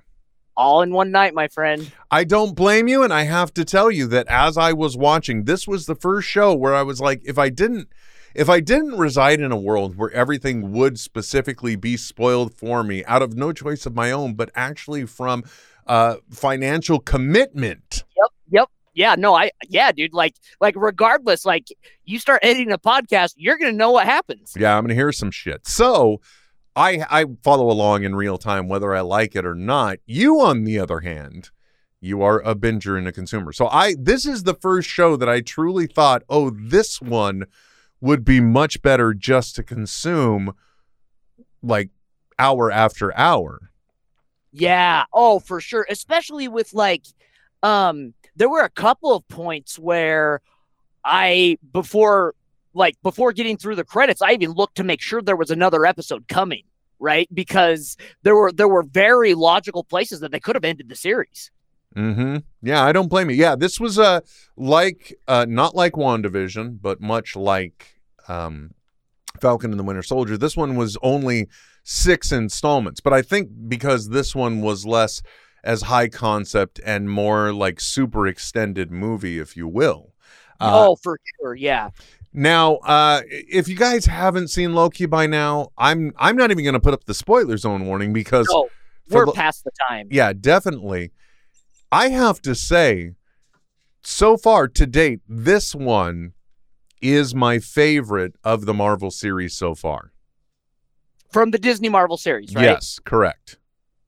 Speaker 1: All in one night, my friend.
Speaker 8: I don't blame you, and I have to tell you that as I was watching, this was the first show where I was like, if I didn't if I didn't reside in a world where everything would specifically be spoiled for me out of no choice of my own, but actually from uh financial commitment.
Speaker 1: Yep. Yep. Yeah. No. I. Yeah, dude. Like. Like. Regardless. Like. You start editing a podcast, you're gonna know what happens.
Speaker 8: Yeah, I'm gonna hear some shit. So I I follow along in real time whether I like it or not. You, on the other hand, you are a binger and a consumer. So I this is the first show that I truly thought, oh, this one would be much better just to consume like hour after hour.
Speaker 1: Yeah. Oh, for sure. Especially with like, um, there were a couple of points where I before like before getting through the credits, I even looked to make sure there was another episode coming, right? Because there were there were very logical places that they could have ended the series.
Speaker 8: Mm-hmm. Yeah, I don't blame you. Yeah, this was uh like uh not like WandaVision, but much like um Falcon and the Winter Soldier. This one was only six installments, but I think because this one was less as high concept and more like super extended movie, if you will. Uh,
Speaker 1: oh, for sure. Yeah.
Speaker 8: Now, uh, if you guys haven't seen Loki by now, I'm I'm not even going to put up the spoiler zone warning because
Speaker 1: No, we're past the time.
Speaker 8: yeah, definitely. I have to say, so far to date, this one is my favorite of the Marvel series so far.
Speaker 1: From the Disney Marvel series, right?
Speaker 8: Yes, correct.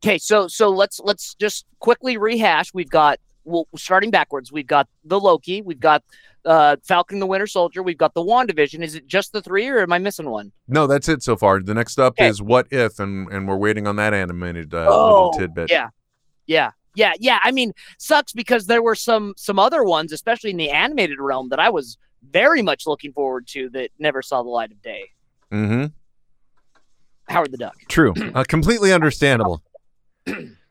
Speaker 1: Okay, so so let's let's just quickly rehash. We've got well, starting backwards. We've got the Loki. We've got uh, Falcon the Winter Soldier. We've got the Wandavision. Is it just the three, or am I missing one?
Speaker 8: No, that's it so far. The next up
Speaker 1: Okay.
Speaker 8: is What If, and and we're waiting on that animated uh,
Speaker 1: Oh,
Speaker 8: little tidbit.
Speaker 1: Yeah, yeah, yeah, yeah. I mean, sucks because there were some some other ones, especially in the animated realm, that I was very much looking forward to that never saw the light of day.
Speaker 8: Mm-hmm.
Speaker 1: Howard the Duck.
Speaker 8: True. Uh, completely (clears throat) understandable. (clears throat)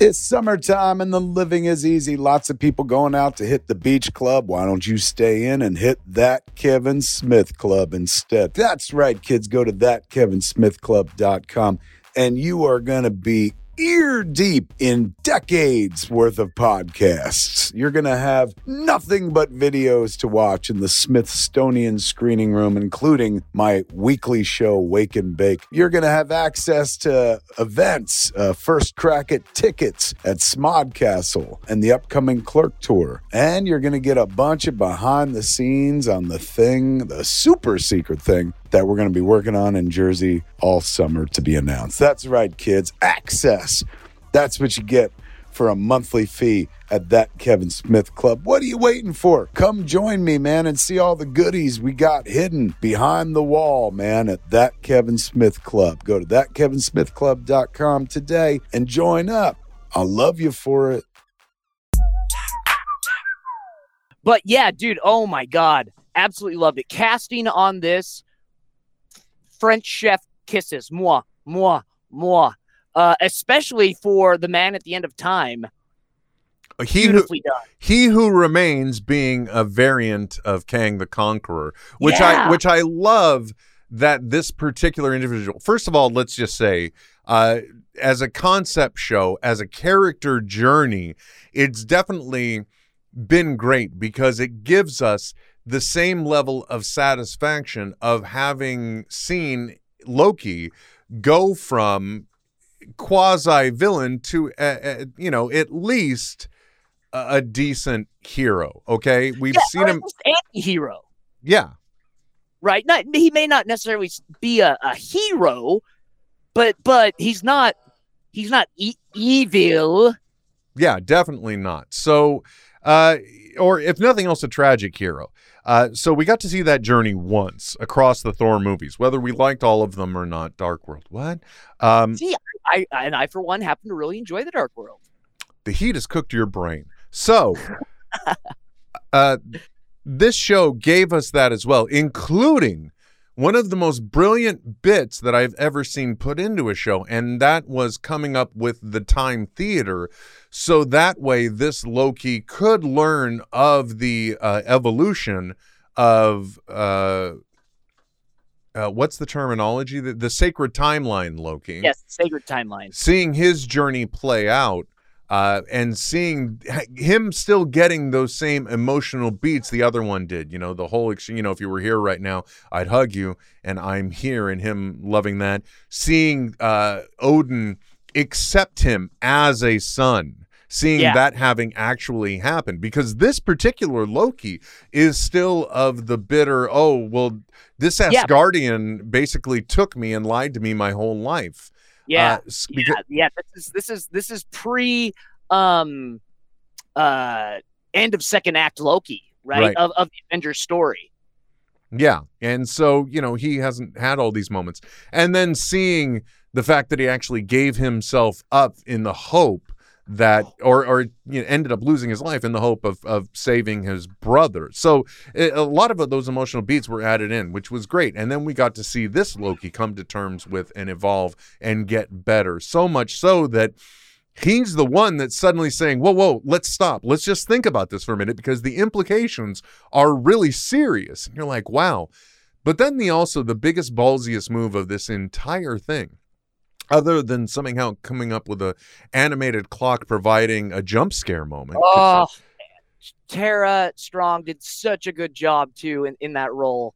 Speaker 4: It's summertime and the living is easy. Lots of people going out to hit the beach club. Why don't you stay in and hit that Kevin Smith Club instead? That's right, kids. Go to thatkevinsmithclub.com and you are going to be ear deep in decades worth of podcasts. You're going to have nothing but videos to watch in the Smithsonian screening room, including my weekly show, Wake and Bake. You're going to have access to events, uh, first crack at tickets at Smodcastle and the upcoming Clerk Tour. And you're going to get a bunch of behind the scenes on the thing, the super secret thing that we're going to be working on in Jersey all summer to be announced. That's right, kids. Access. That's what you get for a monthly fee at that Kevin Smith Club. What are you waiting for? Come join me, man, and see all the goodies we got hidden behind the wall, man, at that Kevin Smith Club. Go to thatkevinsmithclub.com today and join up. I'll love you for it.
Speaker 1: But yeah, dude, oh my god, absolutely loved it. Casting on this French chef kisses, moi, moi, moi. Uh, especially for the man at the end of time.
Speaker 8: He who,
Speaker 1: done.
Speaker 8: he who remains being a variant of Kang the Conqueror, which I which I love that this particular individual. First of all, let's just say, uh, as a concept show, as a character journey, it's definitely been great because it gives us the same level of satisfaction of having seen Loki go from quasi villain to uh, uh, you know at least a, a decent hero okay we've
Speaker 1: Yeah,
Speaker 8: seen him
Speaker 1: anti-hero,
Speaker 8: yeah
Speaker 1: right? Not he may not necessarily be a, a hero, but but he's not he's not e- evil.
Speaker 8: Yeah, definitely not. So, uh, or if nothing else, a tragic hero. Uh, so we got to see that journey once across the Thor movies, whether we liked all of them or not. Dark World, what? Um,
Speaker 1: See, I, I and I for one happen to really enjoy the Dark World.
Speaker 8: the heat has cooked your brain. So, (laughs) uh, this show gave us that as well, including one of the most brilliant bits that I've ever seen put into a show, and that was coming up with the time theater. So that way, this Loki could learn of the uh, evolution of. Uh, uh, what's the terminology? The, the sacred timeline, Loki
Speaker 1: Yes, sacred timeline.
Speaker 8: seeing his journey play out uh, and seeing him still getting those same emotional beats the other one did. You know, the whole, ex- you know, if you were here right now, I'd hug you, and I'm here, and him loving that. Seeing uh, Odin accept him as a son. Seeing
Speaker 1: Yeah.
Speaker 8: that having actually happened, because this particular Loki is still of the bitter. Oh well, this
Speaker 1: Yeah.
Speaker 8: Asgardian basically took me and lied to me my whole life.
Speaker 1: Yeah,
Speaker 8: Uh, because-
Speaker 1: yeah, yeah. This is this is this is pre um uh end of second act Loki, right?
Speaker 8: Right.
Speaker 1: Of of the Avengers story.
Speaker 8: Yeah. And so, you know, he hasn't had all these moments. And then seeing the fact that he actually gave himself up in the hope that oh. or or you know, ended up losing his life in the hope of of saving his brother. So a a lot of those emotional beats were added in, which was great. And then we got to see this Loki come to terms with and evolve and get better. So much so that he's the one that's suddenly saying, "Whoa, whoa, let's stop. Let's just think about this for a minute because the implications are really serious." And you're like, "Wow." But then the also the biggest ballsiest move of this entire thing, other than somehow coming up with a animated clock providing a jump scare moment.
Speaker 1: Oh, Tara Strong did such a good job too in, in that role.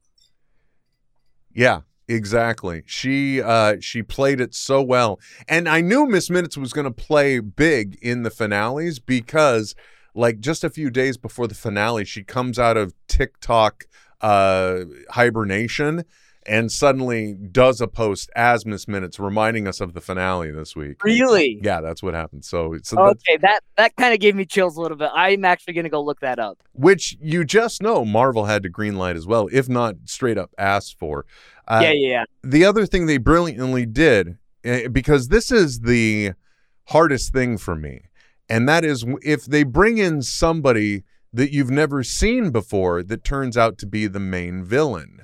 Speaker 8: Yeah, exactly. She uh she played it so well. And I knew Miss Minutes was going to play big in the finales because like just a few days before the finale she comes out of TikTok uh hibernation and suddenly does a post as Miss Minutes reminding us of the finale this week.
Speaker 1: Really?
Speaker 8: Yeah, that's what happened. So so
Speaker 1: Okay, that that kind of gave me chills a little bit. I'm actually gonna go look that up.
Speaker 8: which you just know Marvel had to greenlight as well, if not straight up asked for. Uh,
Speaker 1: yeah, yeah, yeah.
Speaker 8: the other thing they brilliantly did eh, because this is the hardest thing for me and that is if they bring in somebody that you've never seen before that turns out to be the main villain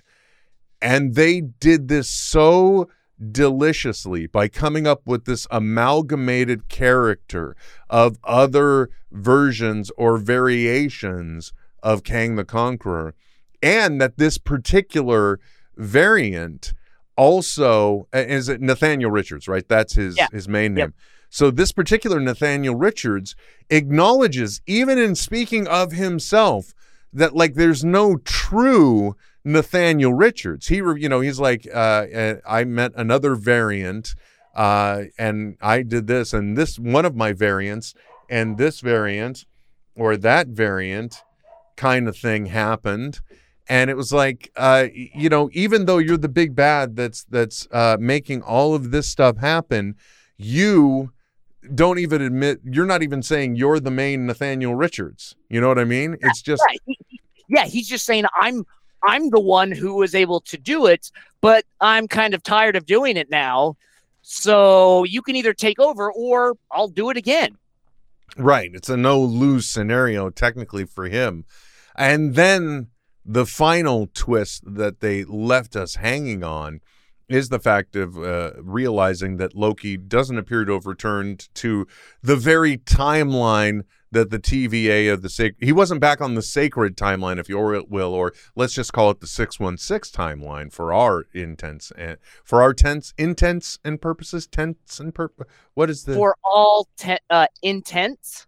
Speaker 8: and they did this so deliciously by coming up with this amalgamated character of other versions or variations of Kang the Conqueror and that this particular variant also is it Nathaniel Richards, right? That's his
Speaker 1: Yeah.
Speaker 8: his main
Speaker 1: Yep.
Speaker 8: name. So this particular Nathaniel Richards acknowledges, even in speaking of himself, that like there's no true Nathaniel Richards. He, you know, he's like, uh, uh, I met another variant, uh, and I did this, and this one of my variants, and this variant, or that variant, kind of thing happened. And it was like uh you know even though you're the big bad that's that's uh making all of this stuff happen you don't even admit you're not even saying you're the main Nathaniel Richards. You know what I mean? It's just
Speaker 1: yeah, he's just saying I'm I'm the one who was able to do it, but I'm kind of tired of doing it now. So you can either take over or I'll do it again.
Speaker 8: Right. It's a no lose scenario technically for him. And then the final twist that they left us hanging on is the fact of uh, realizing that Loki doesn't appear to have returned to the very timeline that the TVA of the sacred. He wasn't back on the sacred timeline, if you will, or let's just call it the six one six timeline for our intents and for our tense intents and purposes. Tense and purpose. What is the
Speaker 1: For all te- uh, intents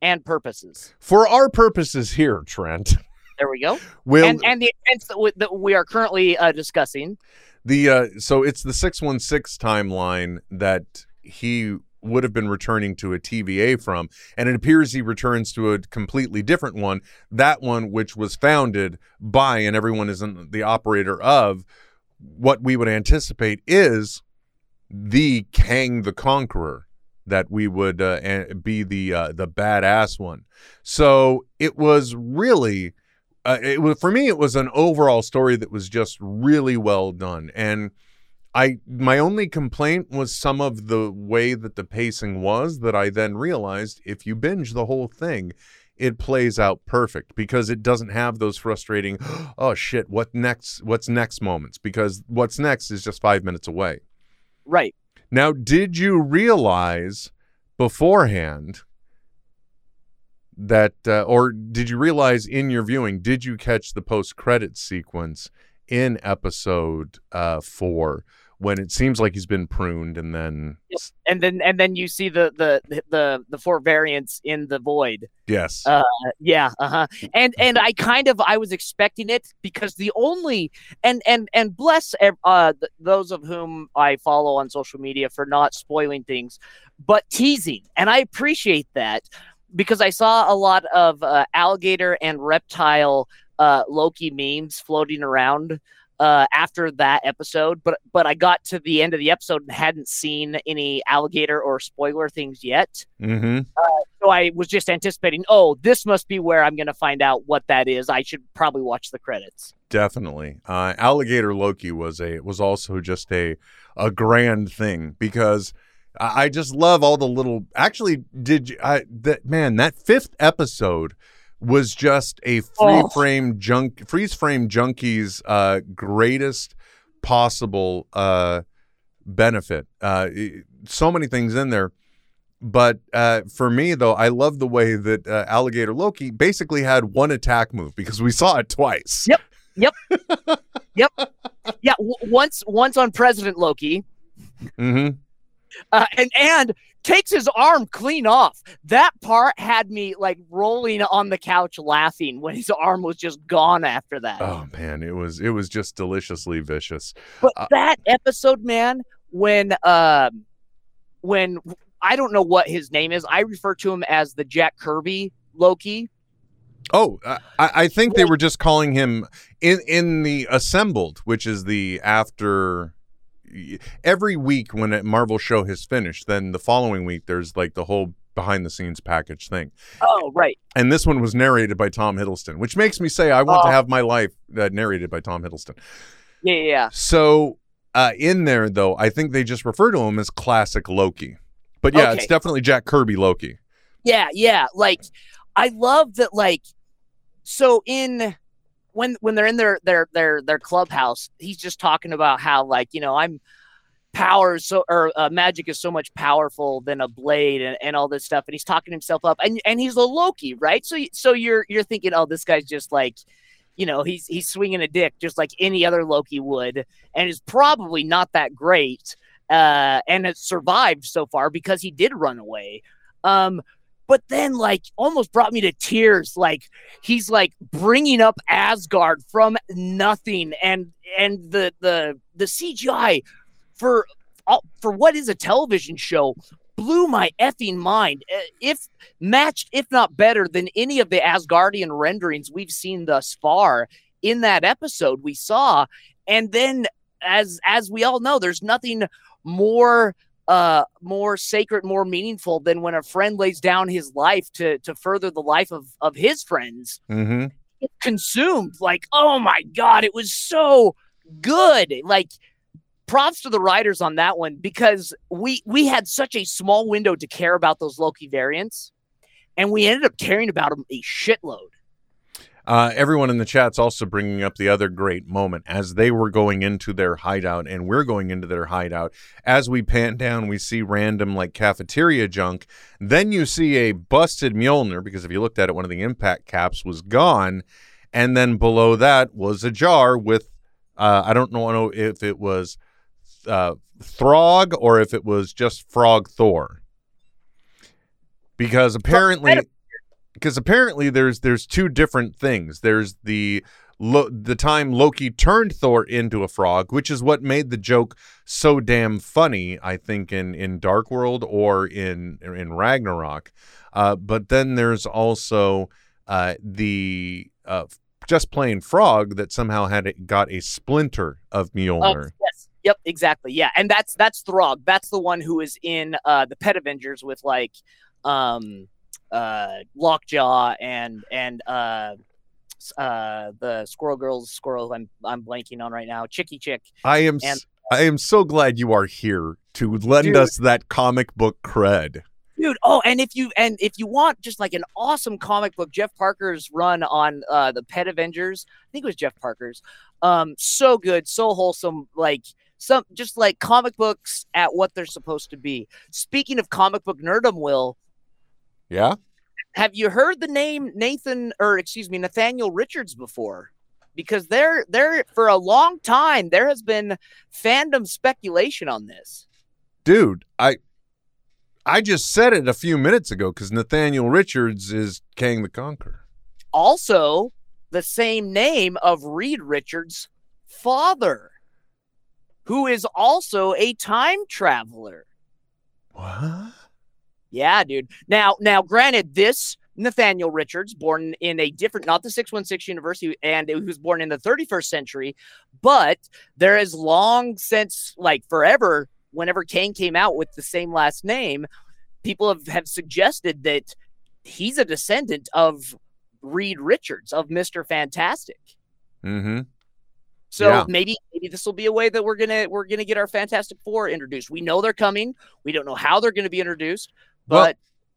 Speaker 1: and purposes.
Speaker 8: for our purposes here, Trent?
Speaker 1: There we go.
Speaker 8: Will
Speaker 1: and and the that we, that we are currently uh, discussing.
Speaker 8: The uh so it's the 616 timeline that he would have been returning to a TVA from and it appears he returns to a completely different one that one which was founded by and everyone is the operator of what we would anticipate is the Kang the Conqueror that we would uh, be the uh, the badass one. So it was really uh, it was for me it was an overall story that was just really well done and i my only complaint was some of the way that the pacing was that i then realized if you binge the whole thing it plays out perfect because it doesn't have those frustrating (gasps) oh shit what next what's next moments because what's next is just 5 minutes away
Speaker 1: Right.
Speaker 8: now did you realize beforehand that uh, or did you realize in your viewing did you catch the post credit sequence in episode uh 4 when it seems like he's been pruned and then
Speaker 1: And then and then you see the the the the four variants in the void.
Speaker 8: yes
Speaker 1: Uh, yeah, uh-huh. And and I kind of I was expecting it because the only and and and bless uh th- those of whom I follow on social media for not spoiling things, but teasing, and I appreciate that because I saw a lot of uh, alligator and reptile uh, Loki memes floating around uh, after that episode, but but I got to the end of the episode and hadn't seen any alligator or spoiler things yet.
Speaker 8: mhm
Speaker 1: So I was just anticipating, oh, this must be where I'm going to find out what that is. I should probably watch the credits.
Speaker 8: Definitely. Uh, Alligator Loki was a was also just a a grand thing because I, I just love all the little. Actually, did you? I that man that fifth episode was just a free
Speaker 1: Oh.
Speaker 8: frame junk freeze frame junkies uh greatest possible uh benefit uh so many things in there but uh, for me, though, I love the way that uh, Alligator Loki basically had one attack move because we saw it twice.
Speaker 1: Yep. Yep. (laughs) yep. Yeah, w- once once on President Loki,
Speaker 8: Mm-hmm.
Speaker 1: uh, and and takes his arm clean off. That part had me like rolling on the couch laughing when his arm was just gone after that.
Speaker 8: Oh man, it was it was just deliciously vicious.
Speaker 1: But
Speaker 8: Uh,
Speaker 1: that episode, man, when um when I don't know what his name is, I refer to him as the Jack Kirby Loki.
Speaker 8: Oh, I, I think they were just calling him in in the assembled, which is the after every week when a Marvel show has finished. Then the following week, there's like the whole behind the scenes package thing.
Speaker 1: Oh, right.
Speaker 8: And this one was narrated by Tom Hiddleston, which makes me say I want to
Speaker 1: Oh.
Speaker 8: have my life uh, narrated by Tom Hiddleston.
Speaker 1: Yeah, yeah, yeah.
Speaker 8: So uh, in there, though, I think they just refer to him as classic Loki. But yeah, it's definitely Jack Kirby Loki.
Speaker 1: Yeah, yeah. Like I love that like so in when when they're in their their their their clubhouse, he's just talking about how like, you know, I'm power so or uh, magic is so much powerful than a blade and, and all this stuff and he's talking himself up and and he's a Loki, right? So so you're you're thinking, "Oh, this guy's just like you know, he's he's swinging a dick just like any other Loki would and is probably not that great uh and has survived so far because he did run away. Um but then like almost brought me to tears. Like he's like bringing up asgard from nothing and and the the the cgi for for what is a television show blew my effing mind. Uh, if matched if not better than any of the asgardian renderings we've seen thus far in that episode we saw. And then as as we all know there's nothing more uh more sacred more meaningful than when a friend lays down his life to to further the life of of his friends.
Speaker 8: Mm-hmm.
Speaker 1: consumed like oh my god it was so good. Like props to the writers on that one because we we had such a small window to care about those loki variants and we ended up caring about them a shitload
Speaker 8: Uh, everyone in the chat's also bringing up the other great moment as they were going into their hideout and we're going into their hideout. As we pan down, we see random like cafeteria junk. Then you see a busted Mjolnir because if you looked at it, one of the impact caps was gone. And then below that was a jar with, uh, I don't know if it was uh, Throg or if it was just Frog Thor. Because apparently because apparently there's there's two different things. There's the lo- the time Loki turned Thor into a frog, which is what made the joke so damn funny. I think in in Dark World or in in Ragnarok. Uh, but then there's also uh, the uh, just plain frog that somehow had a, got a splinter of Mjolnir.
Speaker 1: Oh, yes. Yep, exactly. Yeah, and that's that's Throg. That's the one who is in uh the Pet Avengers with like um uh Lockjaw and and uh uh the Squirrel Girl's squirrel I'm I'm blanking on right now. Chicky Chick.
Speaker 8: I am
Speaker 1: And-
Speaker 8: I am so glad you are here to lend
Speaker 1: Dude.
Speaker 8: us that comic book cred.
Speaker 1: Dude, oh, and if you and if you want just like an awesome comic book, Jeff Parker's run on uh the Pet Avengers, I think it was Jeff Parker's. Um, so good, so wholesome, like some just like comic books at what they're supposed to be. Speaking of comic book nerdum, Will,
Speaker 8: Yeah.
Speaker 1: have you heard the name Nathan or excuse me, Nathaniel Richards before? Because there there for a long time there has been fandom speculation on this.
Speaker 8: dude i i just said it a few minutes ago because nathaniel richards is Kang the conqueror
Speaker 1: also the same name of Reed Richards' father, who is also a time traveler.
Speaker 8: what
Speaker 1: Yeah, dude. Now, now, granted, this Nathaniel Richards, born in a different, not the 616 University, and he was born in the 31st century, but there is long since, like forever, whenever Kang came out with the same last name, people have, have suggested that he's a descendant of Reed Richards, of Mr. Fantastic.
Speaker 8: mm-hmm
Speaker 1: So
Speaker 8: Yeah.
Speaker 1: maybe maybe this will be a way that we're gonna we're gonna get our Fantastic Four introduced. We know they're coming. We don't know how they're gonna be introduced,
Speaker 8: Well,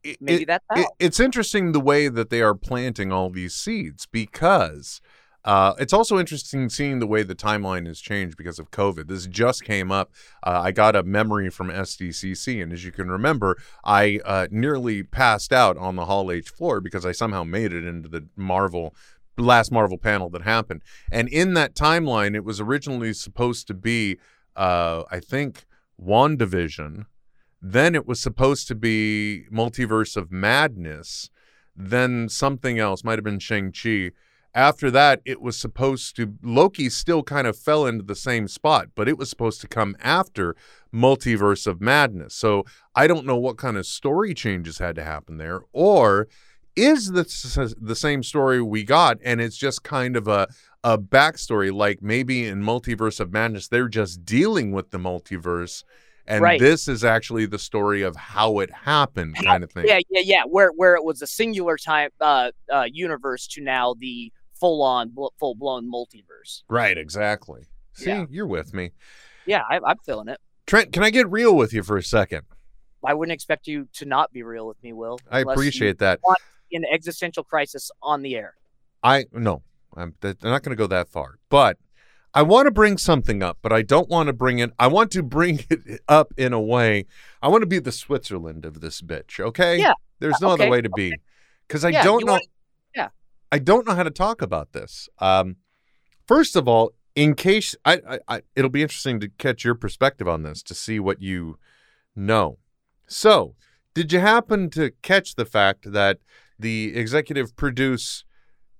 Speaker 1: but maybe that's how.
Speaker 8: it, it's interesting the way that they are planting all these seeds because uh, it's also interesting seeing the way the timeline has changed because of COVID. This just came up. Uh, I got a memory from SDCC, and as you can remember, I uh, nearly passed out on the Hall H floor because I somehow made it into the Marvel last Marvel panel that happened. And in that timeline, it was originally supposed to be, uh, I think, WandaVision. Then it was supposed to be Multiverse of Madness. Then something else, might have been Shang-Chi. After that, it was supposed to, Loki still kind of fell into the same spot, but it was supposed to come after Multiverse of Madness. So I don't know what kind of story changes had to happen there. Or is this the same story we got and it's just kind of a a backstory like maybe in multiverse of madness they're just dealing with the multiverse and
Speaker 1: Right.
Speaker 8: this is actually the story of how it happened kind of thing
Speaker 1: Yeah, yeah, yeah. Where where it was a singular time uh, uh, universe to now the full on full blown multiverse.
Speaker 8: right exactly see
Speaker 1: Yeah.
Speaker 8: you're with me
Speaker 1: Yeah, I, I'm feeling it.
Speaker 8: trent can i get real with you for a second
Speaker 1: I wouldn't expect you to not be real with me, Will.
Speaker 8: i appreciate that
Speaker 1: An existential crisis on the air.
Speaker 8: I no, I'm, I'm not going to go that far, but I want to bring something up, but I don't want to bring it. I want to bring it up in a way. I want to be the Switzerland of this bitch. Okay.
Speaker 1: Yeah.
Speaker 8: There's no
Speaker 1: Okay,
Speaker 8: other way to be, because I
Speaker 1: Yeah,
Speaker 8: don't know.
Speaker 1: want- yeah.
Speaker 8: I don't know how to talk about this. Um, first of all, in case I, I, I, it'll be interesting to catch your perspective on this to see what you know. So, did you happen to catch the fact that the executive produce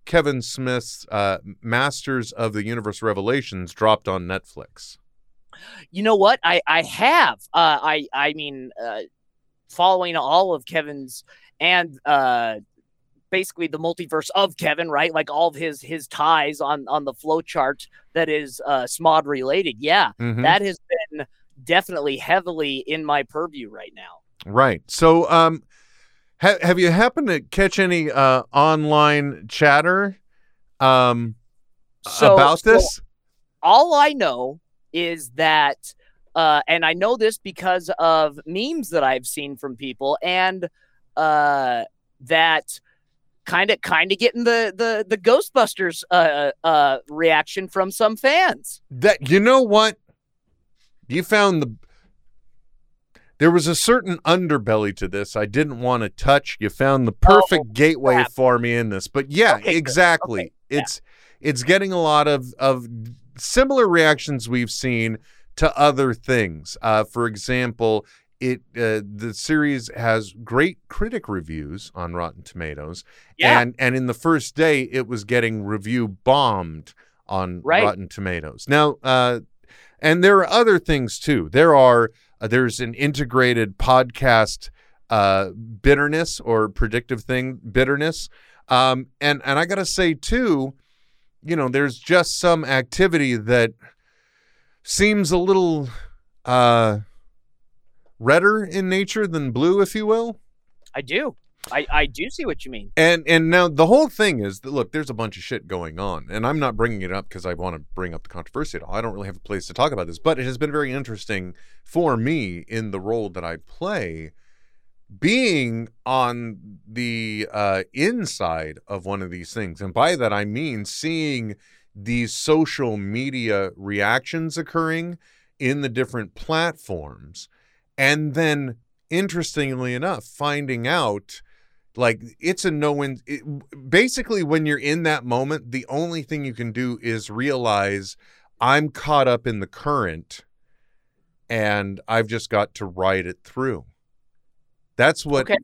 Speaker 8: Kevin Smith's uh, Masters of the Universe Revelations dropped on Netflix?
Speaker 1: You know what? I I have. Uh, I I mean, uh, following all of Kevin's and uh, basically the multiverse of Kevin, right? Like all of his his ties on on the flow chart that is uh, Smod related. Yeah,
Speaker 8: Mhm.
Speaker 1: that has been definitely heavily in my purview right now.
Speaker 8: Right. So, um, ha- have you happened to catch any uh, online chatter um,
Speaker 1: So-
Speaker 8: about
Speaker 1: so
Speaker 8: this?
Speaker 1: all I know is that, uh, and I know this because of memes that I've seen from people, and uh, that kind of kind of getting the the the Ghostbusters uh uh reaction from some fans.
Speaker 8: That you know what? You found the there was a certain underbelly to this I didn't want to touch. You found the perfect
Speaker 1: Oh,
Speaker 8: gateway
Speaker 1: crap.
Speaker 8: for me in this. But yeah,
Speaker 1: Okay,
Speaker 8: exactly.
Speaker 1: Okay, yeah.
Speaker 8: It's it's getting a lot of of similar reactions we've seen to other things. Uh, for example, it uh, the series has great critic reviews on Rotten Tomatoes,
Speaker 1: Yeah.
Speaker 8: and and in the first day it was getting review bombed on
Speaker 1: Right.
Speaker 8: Rotten Tomatoes. Now, uh, and there are other things too. There are uh, there's an integrated podcast uh, bitterness or predictive thing bitterness, um, and and I gotta say too, you know, there's just some activity that seems a little uh, redder in nature than blue, if you will.
Speaker 1: I do. I, I do see what you mean.
Speaker 8: And and now the whole thing is that look, there's a bunch of shit going on, and I'm not bringing it up because I want to bring up the controversy at all. I don't really have a place to talk about this, but it has been very interesting for me in the role that I play, being on the uh, inside of one of these things, and by that I mean seeing these social media reactions occurring in the different platforms, and then interestingly enough, finding out like it's a no win it, basically when you're in that moment the only thing you can do is realize i'm caught up in the current and i've just got to ride it through that's what
Speaker 1: Okay.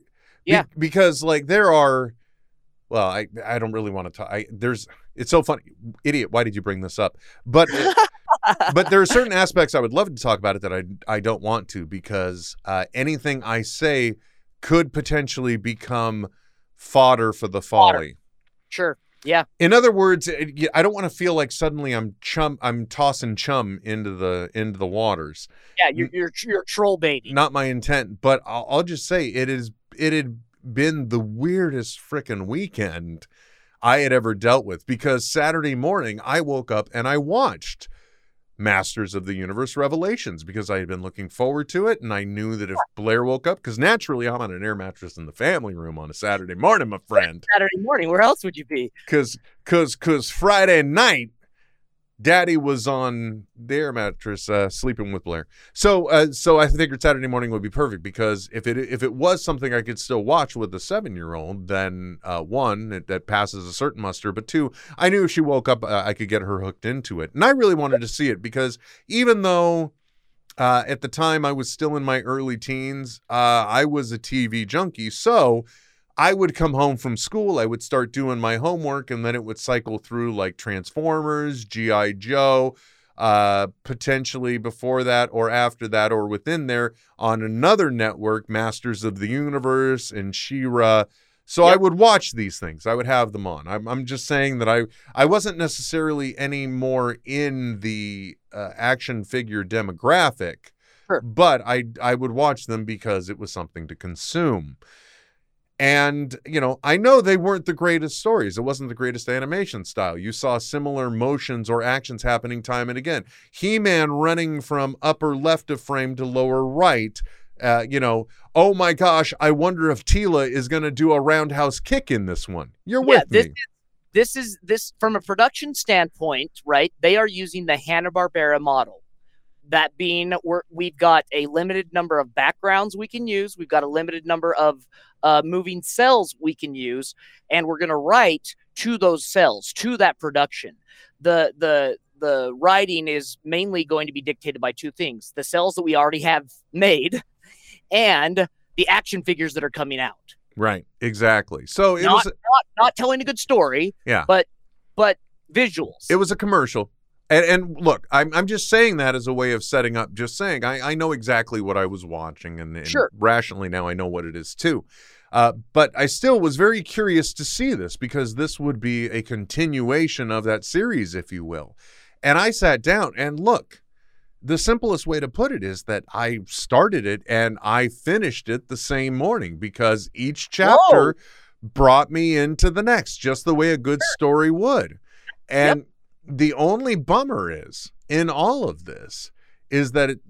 Speaker 8: be-
Speaker 1: Yeah.
Speaker 8: because like there are well i i don't really want to talk i there's it's so funny idiot why did you bring this up but (laughs) but there are certain aspects I would love to talk about it that I I don't want to because uh, anything I say could potentially become fodder for the
Speaker 1: Fodder.
Speaker 8: folly.
Speaker 1: Sure. Yeah.
Speaker 8: In other words, eh, I don't want to feel like suddenly I'm chum I'm tossing chum into the into the waters.
Speaker 1: Yeah. You're you're, you're troll baiting.
Speaker 8: Not my intent, but I'll, I'll just say it is it had been the weirdest frickin' weekend I had ever dealt with because Saturday morning I woke up and I watched Masters of the Universe Revelations because I had been looking forward to it and I knew that if Blair woke up because naturally I'm on an air mattress in the family room on a Saturday morning, my friend
Speaker 1: Saturday morning. Where else would you be?
Speaker 8: because because because Friday night, Daddy was on their mattress uh, sleeping with Blair. So uh, so I figured Saturday morning would be perfect because if it if it was something I could still watch with a seven year old, then uh, one it, that passes a certain muster, but two I knew if she woke up uh, I could get her hooked into it, and I really wanted to see it because even though. Uh, at the time, I was still in my early teens. Uh, I was a TV junkie, so I would come home from school, I would start doing my homework, and then it would cycle through like Transformers, G.I. Joe, uh, potentially before that or after that or within there on another network, Masters of the Universe and She-Ra. So I would watch these things. I would have them on. I'm, I'm just saying that I I wasn't necessarily any more in the uh, action figure demographic,
Speaker 1: Sure.
Speaker 8: but I I would watch them because it was something to consume. And, you know, I know they weren't the greatest stories. It wasn't the greatest animation style. You saw similar motions or actions happening time and again. He Man running from upper left of frame to lower right. Uh, you know, oh my gosh, I wonder if Teela is going to do a roundhouse kick in this one. You're
Speaker 1: Yeah,
Speaker 8: with
Speaker 1: this
Speaker 8: me.
Speaker 1: This is this from a production standpoint, right? They are using the Hanna Barbera model. That being, we're, we've got a limited number of backgrounds we can use. We've got a limited number of uh, moving cells we can use, and we're going to write to those cells, to that production. The the the writing is mainly going to be dictated by two things: the cells that we already have made, and the action figures that are coming out.
Speaker 8: Right, exactly. So it
Speaker 1: not,
Speaker 8: was
Speaker 1: not not telling a good story.
Speaker 8: Yeah.
Speaker 1: But but visuals.
Speaker 8: it was a commercial. And, and look, I'm, I'm just saying that as a way of setting up, just saying, I, I know exactly what I was watching, and, and
Speaker 1: Sure.
Speaker 8: rationally now I know what it is too. Uh, but I still was very curious to see this because this would be a continuation of that series, if you will. And I sat down and look, the simplest way to put it is that I started it and I finished it the same morning because each chapter brought me into the next, just the way a good story would. And the only bummer is in all of this is that it,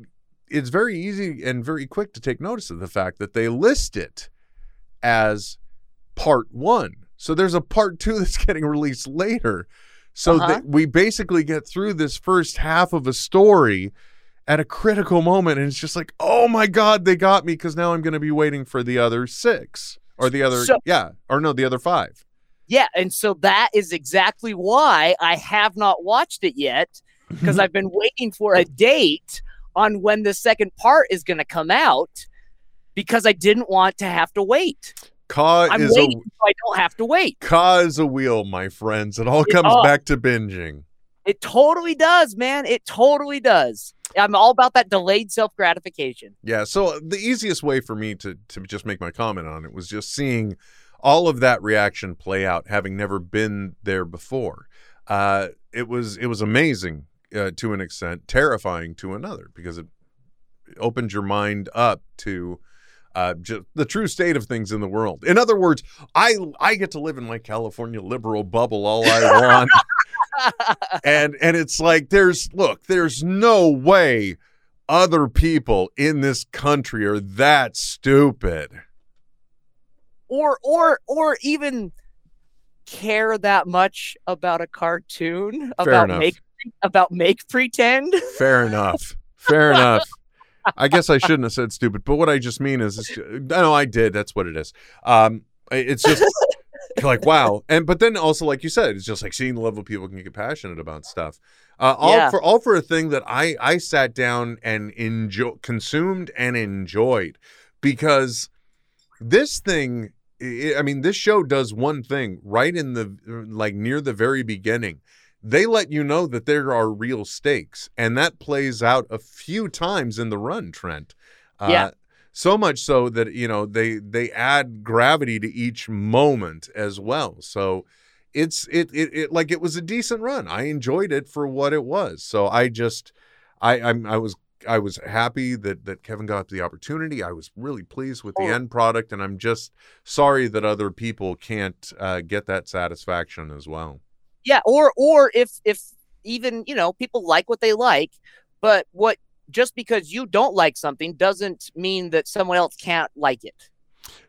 Speaker 8: it's very easy and very quick to take notice of the fact that they list it as part one. So there's a part two (laughs) that's getting released later. So
Speaker 1: Uh-huh.
Speaker 8: that we basically get through this first half of a story at a critical moment, and it's just like, oh my god, they got me because now I'm going to be waiting for the other six or the other,
Speaker 1: So-
Speaker 8: yeah, or no, the other five.
Speaker 1: Yeah, and so that is exactly why I have not watched it yet because mm-hmm. I've been waiting for a date on when the second part is going to come out because I didn't want to have to wait.
Speaker 8: Ka
Speaker 1: I'm
Speaker 8: is
Speaker 1: waiting
Speaker 8: a
Speaker 1: so I don't have to wait.
Speaker 8: Ka is a wheel, my friends. It all
Speaker 1: It-
Speaker 8: comes
Speaker 1: oh.
Speaker 8: back to binging.
Speaker 1: It totally does, man. It totally does. I'm all about that delayed self gratification.
Speaker 8: Yeah, so the easiest way for me to to just make my comment on it was just seeing all of that reaction play out, having never been there before. Uh, it was it was amazing uh, to an extent, terrifying to another because it opened your mind up to uh, just the true state of things in the world. In other words, I I get to live in my California liberal bubble all I want (laughs) and and it's like there's look there's no way other people in this country are that stupid
Speaker 1: or or or even care that much about a cartoon
Speaker 8: Fair
Speaker 1: about
Speaker 8: enough.
Speaker 1: make about make pretend. (laughs)
Speaker 8: fair enough fair enough i guess i shouldn't have said stupid but what i just mean is it's, no i did that's what it is um it's just (laughs) like wow and but then also like you said it's just like seeing the level people can get passionate about stuff uh, all
Speaker 1: Yeah.
Speaker 8: for all for a thing that i i sat down and enjoy consumed and enjoyed because this thing i I mean this show does one thing right in the like near the very beginning. They let you know that there are real stakes and that plays out a few times in the run trent. Uh,
Speaker 1: Yeah.
Speaker 8: so much so that you know they they add gravity to each moment as well. So it's it, it it like it was a decent run. I enjoyed it for what it was. So i just i i'm i was i was happy that that kevin got the opportunity i was really pleased with the
Speaker 1: Oh.
Speaker 8: end product and i'm just sorry that other people can't uh, get that satisfaction as well
Speaker 1: Yeah, or or if if even you know people like what they like, but what just because you don't like something doesn't mean that someone else can't like it.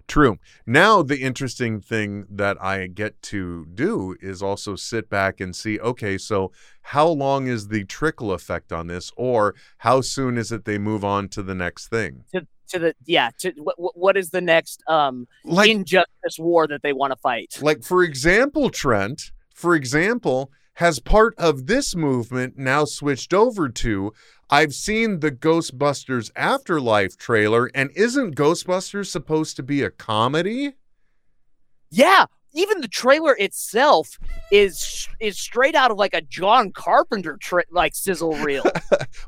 Speaker 8: True. Now, the interesting thing that I get to do is also sit back and see okay, so how long is the trickle effect on this, or how soon is it they move on to the next thing?
Speaker 1: To to the yeah to what what- what is the next um
Speaker 8: Like,
Speaker 1: injustice war that they want to fight?
Speaker 8: like for example, Trent, for example, has part of this movement now switched over to I've seen the Ghostbusters Afterlife trailer, and isn't Ghostbusters supposed to be a comedy?
Speaker 1: Yeah, even the trailer itself is is straight out of like a John Carpenter like sizzle reel. (laughs)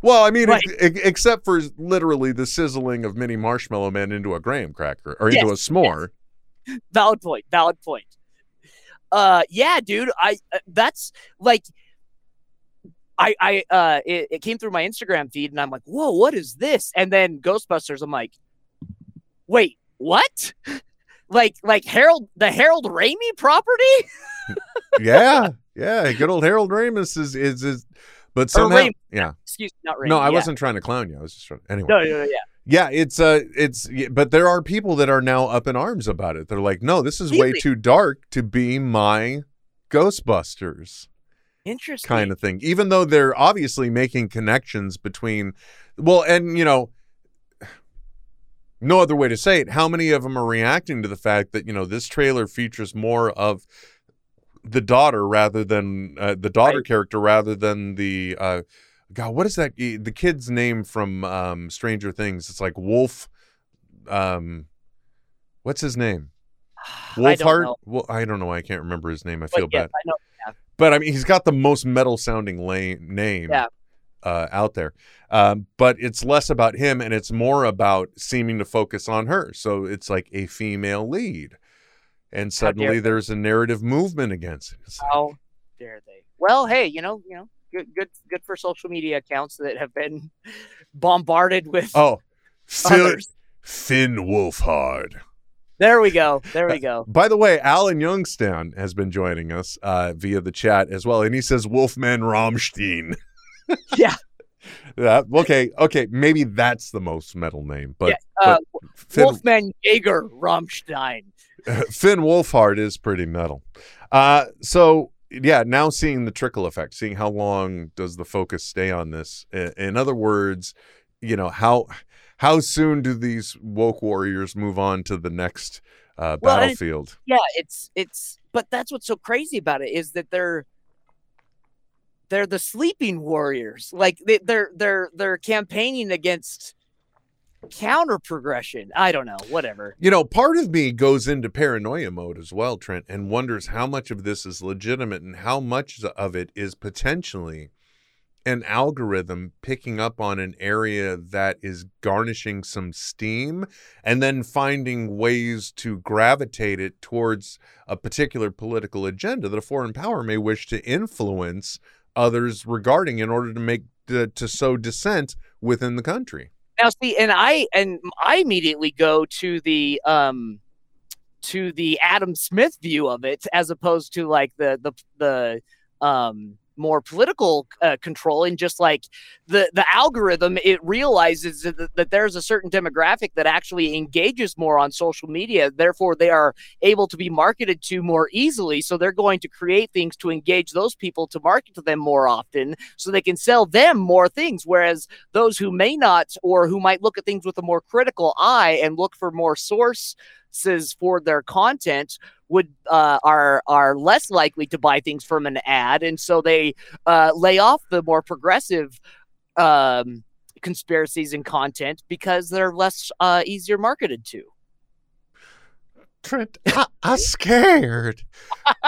Speaker 8: Well, I mean,
Speaker 1: Right.
Speaker 8: ex- ex- except for literally the sizzling of mini marshmallow men into a graham cracker or into a
Speaker 1: Yes,
Speaker 8: s'more.
Speaker 1: valid point. Valid point. Uh, yeah, dude. I uh, that's like. I, I, uh, it, it came through my Instagram feed and I'm like, whoa, what is this? And then Ghostbusters, I'm like, wait, what? (laughs) like, like Harold, the Harold Raimi property? (laughs)
Speaker 8: yeah, yeah. Good old Harold Ramis is is, is but somehow, yeah.
Speaker 1: Excuse me, not Raimi.
Speaker 8: No, I
Speaker 1: yeah.
Speaker 8: wasn't trying to clown you. I was just trying. Anyway,
Speaker 1: No, no, no, yeah.
Speaker 8: Yeah, it's uh, it's but there are people that are now up in arms about it. They're like, no, this is way too dark to be my Ghostbusters.
Speaker 1: Interesting.
Speaker 8: kind of thing even though they're obviously making connections between well and you know no other way to say it how many of them are reacting to the fact that you know this trailer features more of the daughter rather than uh, the daughter
Speaker 1: Right.
Speaker 8: character rather than the uh god what is that the kid's name from um stranger things it's like wolf um what's his name (sighs)
Speaker 1: I don't
Speaker 8: wolfhard
Speaker 1: know.
Speaker 8: well i don't know i can't remember his name i feel
Speaker 1: yes,
Speaker 8: bad
Speaker 1: I know.
Speaker 8: but I mean, he's got the most metal sounding lame, name
Speaker 1: Yeah.
Speaker 8: uh, out there. Um, but it's less about him and it's more about seeming to focus on her. So it's like a female lead. And suddenly there's a narrative movement against it. It's like,
Speaker 1: How dare they? Well, hey, you know, you know, good, good, good for social media accounts that have been (laughs) bombarded with
Speaker 8: oh, Finn,
Speaker 1: others.
Speaker 8: Finn Wolfhard.
Speaker 1: There we go. There we go.
Speaker 8: By the way, Alan Youngstown has been joining us uh, via the chat as well. And he says Wolfman Rammstein. (laughs)
Speaker 1: Yeah.
Speaker 8: Yeah, okay, okay, maybe that's the most metal name, but,
Speaker 1: Yeah, uh,
Speaker 8: but Finn,
Speaker 1: Wolfman Jaeger Rammstein. (laughs)
Speaker 8: Finn Wolfhard is pretty metal. Uh, so yeah, now seeing the trickle effect, seeing how long does the focus stay on this? In other words, you know how how soon do these woke warriors move on to the next uh,
Speaker 1: Well,
Speaker 8: battlefield?
Speaker 1: yeah it's it's but that's what's so crazy about it is that they're they're the sleeping warriors like they, they're they're they're campaigning against counter progression i don't know whatever
Speaker 8: You know, part of me goes into paranoia mode as well, Trent, and wonders how much of this is legitimate and how much of it is potentially an algorithm picking up on an area that is garnishing some steam and then finding ways to gravitate it towards a particular political agenda that a foreign power may wish to influence others regarding in order to make to, to sow dissent within the country.
Speaker 1: Now see and i and i immediately go to the um to the adam smith view of it as opposed to like the the the um more political uh, control and just like the the algorithm it realizes that, that there's a certain demographic that actually engages more on social media. Therefore they are able to be marketed to more easily. So they're going to create things to engage those people to market to them more often so they can sell them more things. Whereas those who may not or who might look at things with a more critical eye and look for more for their content would uh, are are less likely to buy things from an ad and so they uh, lay off the more progressive um, conspiracies and content because they're less uh, easier marketed to
Speaker 8: Trent, I, I'm scared.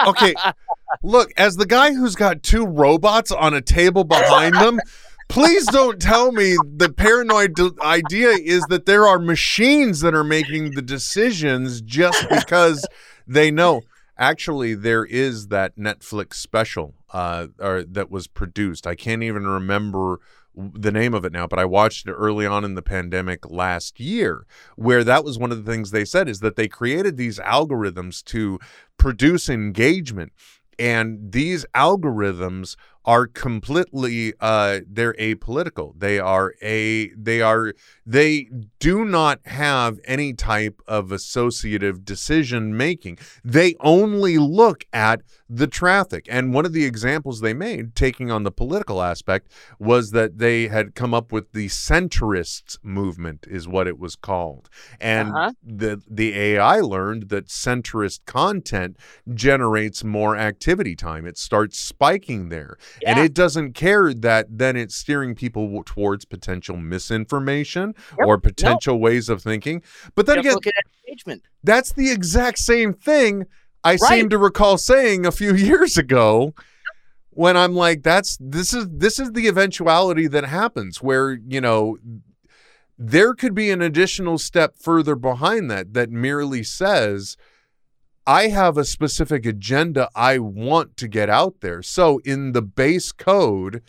Speaker 8: Okay, (laughs) look, as the guy who's got two robots on a table behind them, please don't tell me the paranoid d- idea is that there are machines that are making the decisions just because they know. Actually, there is that Netflix special uh, or that was produced. I can't even remember the name of it now, but I watched it early on in the pandemic last year, where that was one of the things they said is that they created these algorithms to produce engagement. And these algorithms are completely uh they're apolitical. They are a they are they do not have any type of associative decision making. They only look at the traffic. And one of the examples they made, taking on the political aspect, was that they had come up with the centrists movement, is what it was called. And
Speaker 1: Uh-huh.
Speaker 8: the the AI learned that centrist content generates more activity time. It starts spiking there. And it doesn't care that then it's steering people towards potential misinformation
Speaker 1: Yep.
Speaker 8: or potential ways of thinking. But then
Speaker 1: Just
Speaker 8: again,
Speaker 1: engagement
Speaker 8: that's the exact same thing I seem to recall saying a few (laughs) years ago when I'm like that's this is this is the eventuality that happens where you know there could be an additional step further behind that that merely says I have a specific agenda I want to get out there. So in the base code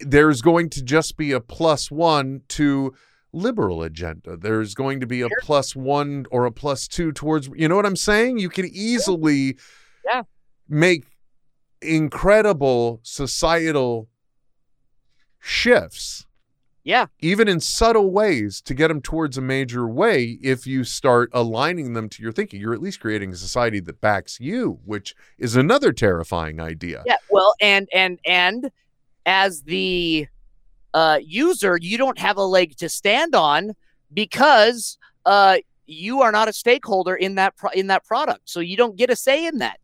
Speaker 8: there's going to just be a plus 1 to liberal agenda. There's going to be a plus 1 or a plus 2 towards you know what I'm saying? You can easily
Speaker 1: Yeah.
Speaker 8: make incredible societal shifts
Speaker 1: yeah.
Speaker 8: even in subtle ways to get them towards a major way if you start aligning them to your thinking. You're at least creating a society that backs you which is another terrifying idea.
Speaker 1: Yeah, well, and and and as the uh, user, you don't have a leg to stand on because uh, you are not a stakeholder in that pro- in that product, so you don't get a say in that.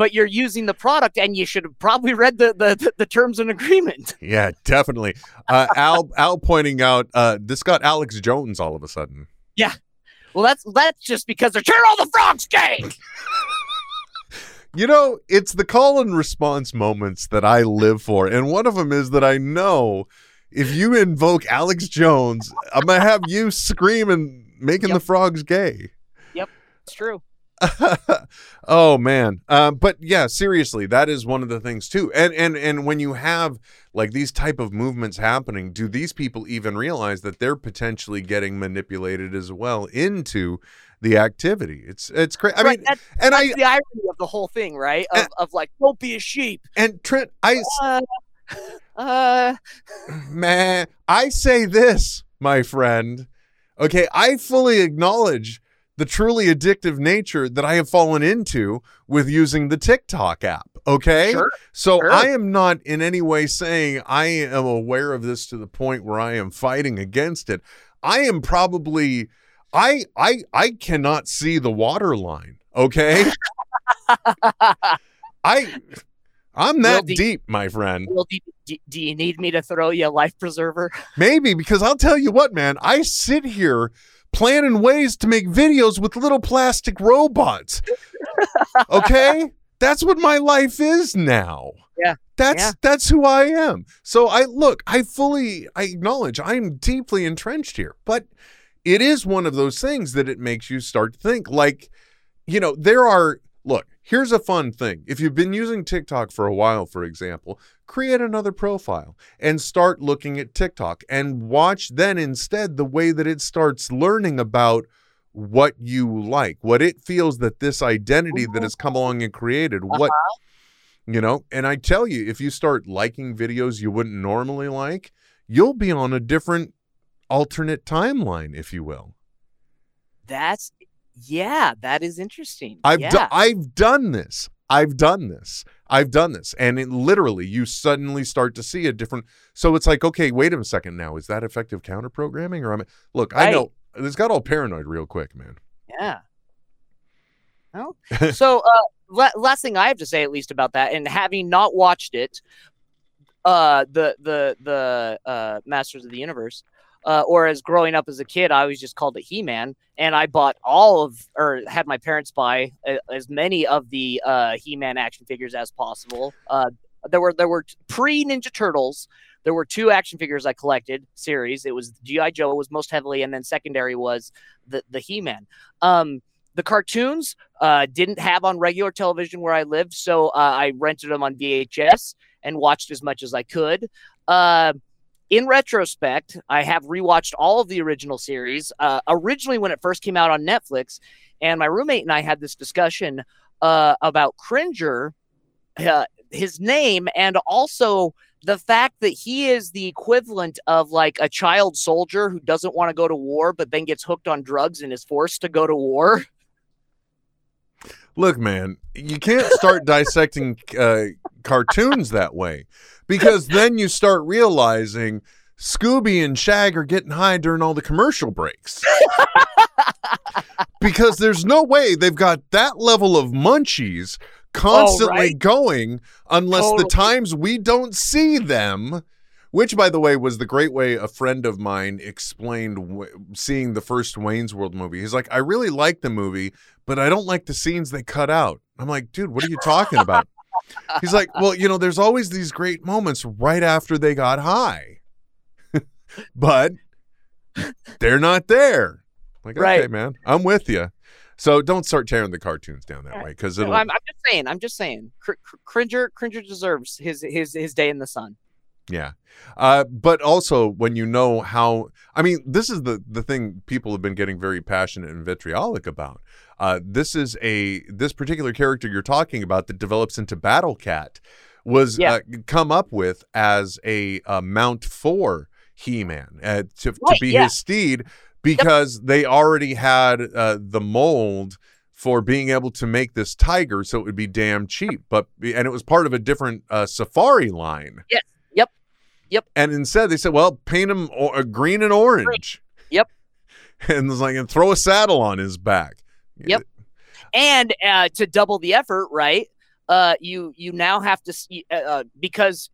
Speaker 1: But you're using the product, and you should have probably read the the, the, terms and agreement. (laughs)
Speaker 8: yeah definitely uh, (laughs) al al pointing out uh, this got alex jones all of a sudden Yeah.
Speaker 1: Well, that's that's just because they're turning all the frogs gay. (laughs)
Speaker 8: You know, it's the call and response moments that I live for. And one of them is that I know if you invoke Alex Jones, I'm going to have you screaming, making
Speaker 1: Yep.
Speaker 8: the frogs gay.
Speaker 1: Yep, it's true. (laughs)
Speaker 8: oh man um, but yeah seriously that is one of the things too and and and when you have like these type of movements happening do these people even realize that they're potentially getting manipulated as well into the activity it's it's crazy i
Speaker 1: Right,
Speaker 8: mean
Speaker 1: that's,
Speaker 8: and i
Speaker 1: the irony of the whole thing, right? Of, of like, don't be a sheep.
Speaker 8: and trent i
Speaker 1: Uh, uh, (sighs)
Speaker 8: man, I say this, my friend. Okay, I fully acknowledge the truly addictive nature that I have fallen into with using the TikTok app. Okay.
Speaker 1: Sure,
Speaker 8: So
Speaker 1: sure.
Speaker 8: I am not in any way saying I am aware of this to the point where I am fighting against it. I am probably I I I cannot see the water line. Okay. (laughs) I I'm that
Speaker 1: do-
Speaker 8: deep, my friend.
Speaker 1: Do, do you need me to throw you a life preserver?
Speaker 8: Maybe because I'll tell you what, man, I sit here planning ways to make videos with little plastic robots. (laughs) Okay? That's what my life is now.
Speaker 1: Yeah.
Speaker 8: That's
Speaker 1: Yeah.
Speaker 8: that's who I am. So I look, I fully I acknowledge I'm deeply entrenched here, but it is one of those things that it makes you start to think like you know, there are look, here's a fun thing. If you've been using TikTok for a while, for example, create another profile and start looking at TikTok and watch then instead the way that it starts learning about what you like, what it feels that this identity that has come along and created, mm-hmm. what uh-huh. you know, and I tell you, if you start liking videos you wouldn't normally like, you'll be on a different alternate timeline, if you will.
Speaker 1: That's yeah, that is interesting.
Speaker 8: I've
Speaker 1: yeah.
Speaker 8: do- I've done this. I've done this. I've done this. And it literally you suddenly start to see a different so it's like, okay, wait a second now. Is that effective counter programming? Or I'm look, I
Speaker 1: Right.
Speaker 8: know this got all paranoid real quick, man.
Speaker 1: Yeah. No. (laughs) so, uh, la- last thing I have to say, at least about that, and having not watched it, uh, the the the uh, Masters of the Universe, uh, or as growing up as a kid, I always just called it He Man, and I bought all of, or had my parents buy uh, as many of the uh, He Man action figures as possible. Uh, there were there were pre Ninja Turtles. There were two action figures I collected series. It was GI Joe was most heavily, and then secondary was the the He Man. Um, the cartoons uh, didn't have on regular television where I lived, so uh, I rented them on VHS and watched as much as I could. Uh, in retrospect, I have rewatched all of the original series. Uh, originally, when it first came out on Netflix, and my roommate and I had this discussion uh, about Cringer, uh, his name, and also the fact that he is the equivalent of like a child soldier who doesn't want to go to war, but then gets hooked on drugs and is forced to go to war. (laughs)
Speaker 8: Look, man, you can't start dissecting uh, cartoons that way because then you start realizing Scooby and Shag are getting high during all the commercial breaks. because there's no way they've got that level of munchies constantly
Speaker 1: right.
Speaker 8: going unless the times we don't see them. Which, by the way, was the great way a friend of mine explained w- seeing the first Wayne's World movie. He's like, I really like the movie, but I don't like the scenes they cut out. I'm like, dude, what are you talking about? He's like, well, you know, there's always these great moments right after they got high, (laughs) but they're not there. I'm Like, okay,
Speaker 1: Right.
Speaker 8: man, I'm with you. So don't start tearing the cartoons down that way because
Speaker 1: No. I'm, I'm just saying. I'm just saying. Cr- Cr- Cringer, Cringer deserves his his his day in the sun.
Speaker 8: Yeah. Uh, but also when you know how I mean, this is the the thing people have been getting very passionate and vitriolic about. Uh, this is a this particular character you're talking about that develops into Battle Cat was
Speaker 1: Yeah.
Speaker 8: uh, come up with as a mount for He-Man uh, to, to be
Speaker 1: yeah.
Speaker 8: his steed because they already had uh, the mold for being able to make this tiger so it would be damn cheap but and it was part of a different uh, safari line
Speaker 1: Yes. Yep.
Speaker 8: And instead they said, well, paint him or- uh, green and orange.
Speaker 1: Yep. (laughs)
Speaker 8: And it's like, and throw a saddle on his back.
Speaker 1: Yep. And uh, to double the effort, right? Uh, you you now have to see uh, uh, because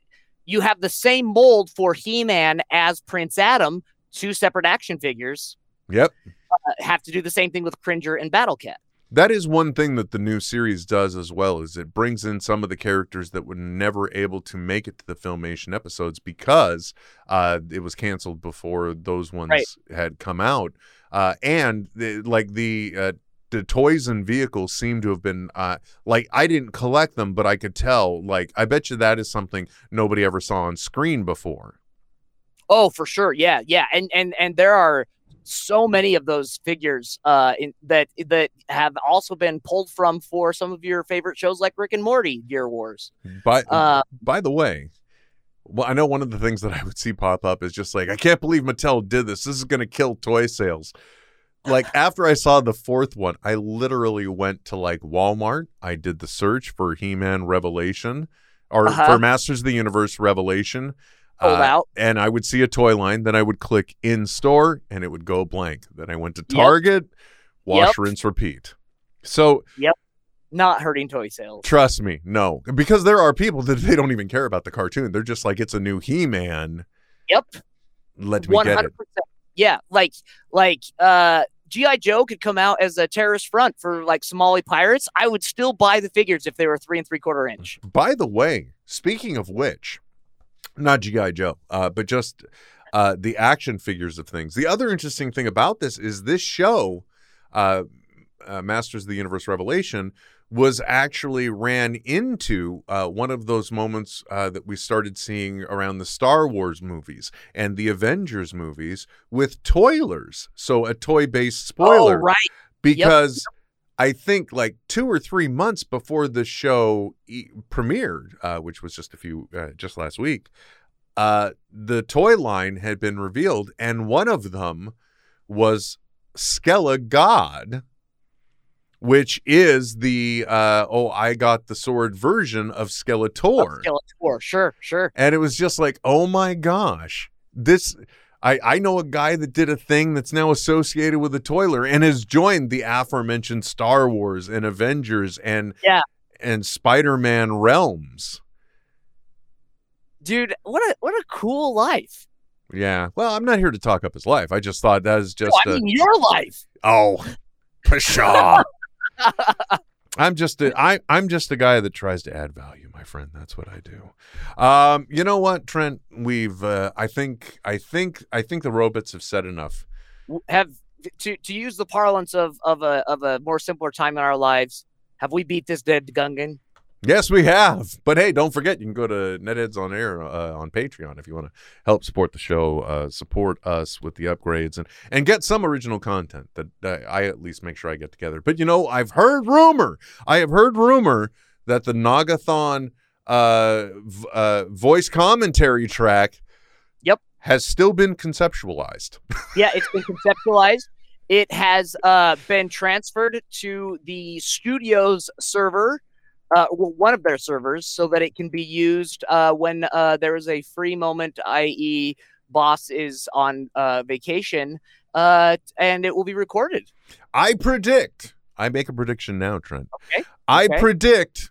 Speaker 1: you have the same mold for He-Man as Prince Adam, two separate action figures.
Speaker 8: Yep.
Speaker 1: Uh, have to do the same thing with Cringer and Battle Cat.
Speaker 8: That is one thing that the new series does as well is it brings in some of the characters that were never able to make it to the filmation episodes because uh, it was canceled before those ones
Speaker 1: Right.
Speaker 8: had come out. Uh, and the, like the uh, the toys and vehicles seem to have been uh, like I didn't collect them, but I could tell. Like I bet you that is something nobody ever saw on screen before.
Speaker 1: Oh, for sure. Yeah, yeah. And and and there are so many of those figures uh in, that that have also been pulled from for some of your favorite shows like Rick and Morty, Gear Wars.
Speaker 8: By
Speaker 1: Uh,
Speaker 8: by the way, well, I know one of the things that I would see pop up is just like, I can't believe Mattel did this. This is going to kill toy sales. like (laughs) after I saw the fourth one, I literally went to like Walmart. I did the search for He-Man Revelation or
Speaker 1: Uh-huh.
Speaker 8: for Masters of the Universe Revelation.
Speaker 1: Sold
Speaker 8: uh,
Speaker 1: out.
Speaker 8: and I would see a toy line, then I would click in store and it would go blank. Then I went to
Speaker 1: Yep.
Speaker 8: Target, wash,
Speaker 1: Yep.
Speaker 8: rinse, repeat. So yep
Speaker 1: Not hurting toy sales.
Speaker 8: trust me, no, because there are people that (laughs) they don't even care about the cartoon. They're just like, it's a new He-Man.
Speaker 1: Yep.
Speaker 8: Let me
Speaker 1: One
Speaker 8: get
Speaker 1: hundred
Speaker 8: it.
Speaker 1: Yeah, like like uh GI Joe could come out as a terrorist front for like Somali pirates. I would still buy the figures if they were three and three quarter inch.
Speaker 8: By the way, speaking of which, not GI Joe, uh, but just uh, the action figures of things. The other interesting thing about this is this show, uh, uh, Masters of the Universe Revelation, was actually ran into uh, one of those moments uh, that we started seeing around the Star Wars movies and the Avengers movies with toilers. So a toy-based spoiler
Speaker 1: Oh, right.
Speaker 8: because I think like two or three months before the show e- premiered, uh, which was just a few, uh, just last week, uh, the toy line had been revealed, and one of them was Skelegod, which is the uh, oh I got the sword version of Skeletor.
Speaker 1: Skeletor. Sure, sure.
Speaker 8: And it was just like, oh my gosh, this. I, I know a guy that did a thing that's now associated with a toiler and has joined the aforementioned Star Wars and Avengers and
Speaker 1: Yeah.
Speaker 8: and Spider Man realms.
Speaker 1: Dude, what a what a cool life.
Speaker 8: Yeah. Well, I'm not here to talk up his life. I just thought that is just
Speaker 1: No, I
Speaker 8: a-
Speaker 1: mean your life.
Speaker 8: oh, pshaw. (laughs) I'm just a I I'm just a guy that tries to add value, my friend. That's what I do. Um, you know what, Trent? We've uh, I think I think I think the robots have said enough.
Speaker 1: Have to to use the parlance of of a of a more simpler time in our lives. Have we beat this dead Gungan?
Speaker 8: Yes, we have. But hey, don't forget you can go to Netheads on Air uh, on Patreon if you want to help support the show, uh, support us with the upgrades, and and get some original content that uh, I at least make sure I get together. But you know, I've heard rumor. I have heard rumor that the Nagathon uh, v- uh, voice commentary track,
Speaker 1: Yep.
Speaker 8: has still been conceptualized. (laughs)
Speaker 1: Yeah, it's been conceptualized. It has uh, been transferred to the studio's server, uh, well, one of their servers, so that it can be used uh, when uh, there is a free moment, i.e., boss is on uh, vacation, uh, and it will be recorded.
Speaker 8: I predict. I make a prediction now, Trent.
Speaker 1: Okay,
Speaker 8: I
Speaker 1: okay.
Speaker 8: predict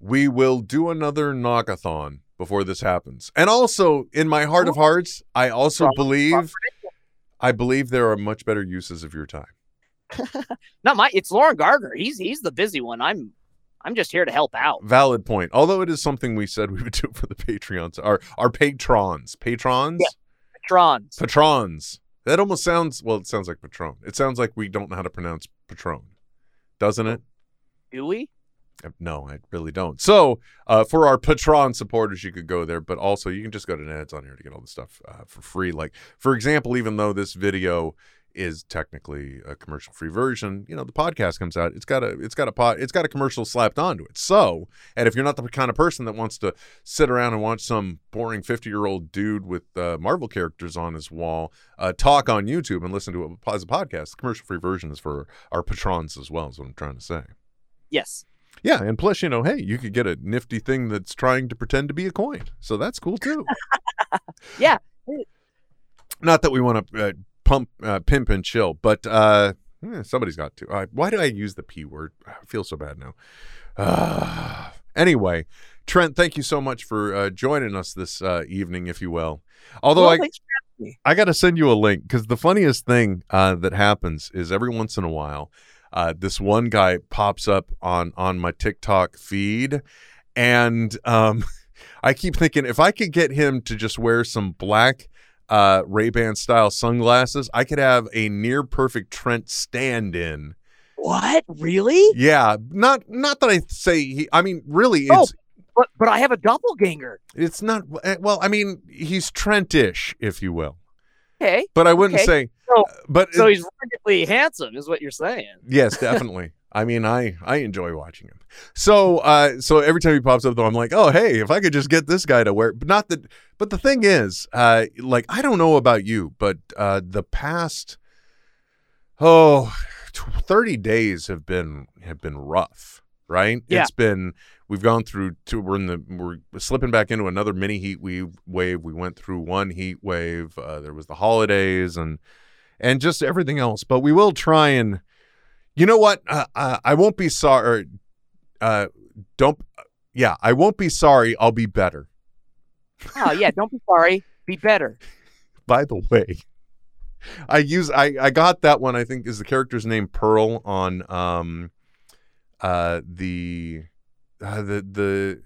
Speaker 8: we will do another knockathon before this happens. And also, in my heart of hearts, I also
Speaker 1: Strong-
Speaker 8: believe I believe there are much better uses of your time. (laughs)
Speaker 1: Not my. It's Lauren Gardner. He's he's the busy one. I'm I'm just here to help out.
Speaker 8: Valid point. Although it is something we said we would do for the Patreons, our our patrons, patrons,
Speaker 1: Yeah. Patrons.
Speaker 8: patrons. That almost sounds well. It sounds like patron. It sounds like we don't know how to pronounce patron, doesn't it?
Speaker 1: Do we?
Speaker 8: Uh, No, I really don't. So, uh, for our Patron supporters, you could go there, but also you can just go to Netheads on Air to get all the stuff uh, for free. Like, for example, even though this video is technically a commercial-free version, you know, the podcast comes out, it's got a, it's got a pot, it's got a commercial slapped onto it. So, and if you're not the kind of person that wants to sit around and watch some boring 50-year-old dude with uh, Marvel characters on his wall uh, talk on YouTube and listen to it as a podcast, the commercial-free version is for our patrons as well. Is what I'm trying to say.
Speaker 1: Yes.
Speaker 8: Yeah, and plus, you know, hey, you could get a nifty thing that's trying to pretend to be a coin, so that's cool too. (laughs)
Speaker 1: Yeah.
Speaker 8: Not that we want to uh, pump, uh, pimp, and chill, but uh, eh, somebody's got to. Uh, why did I use the p word? I feel so bad now. Uh, (sighs) anyway, Trent, thank you so much for uh, joining us this uh, evening, if you will. Although
Speaker 1: Well,
Speaker 8: I,
Speaker 1: thanks for having me.
Speaker 8: I got to send you a link because the funniest thing uh, that happens is every once in a while, uh, this one guy pops up on on my TikTok feed, and um, (laughs) I keep thinking if I could get him to just wear some black uh, Ray Ban style sunglasses, I could have a near perfect Trent stand in.
Speaker 1: What? Really?
Speaker 8: Yeah, not not that I say he. I mean, really,
Speaker 1: Oh. But but I have a doppelganger.
Speaker 8: it's not. eh, Well, I mean, he's Trentish, if you will,
Speaker 1: Okay.
Speaker 8: but I wouldn't
Speaker 1: Okay.
Speaker 8: say.
Speaker 1: So-
Speaker 8: but
Speaker 1: So he's ruggedly handsome, is what you're saying.
Speaker 8: Yes, definitely. I mean, I I enjoy watching him. So uh so every time he pops up though, I'm like, oh hey, if I could just get this guy to wear but not that but the thing is, uh like I don't know about you, but uh the past oh, 30 days have been have been rough, right?
Speaker 1: Yeah.
Speaker 8: It's been we've gone through two we're in the we're slipping back into another mini heat wave wave. We went through one heat wave. Uh, there was the holidays and and just everything else. But we will try and you know what? Uh, uh, I won't be sorry. Uh, don't. Yeah, I won't be sorry. I'll be better.
Speaker 1: Oh yeah, don't be sorry. Be better. (laughs)
Speaker 8: By the way, I use I I got that one. I think is the character's name Pearl on um uh the uh, the the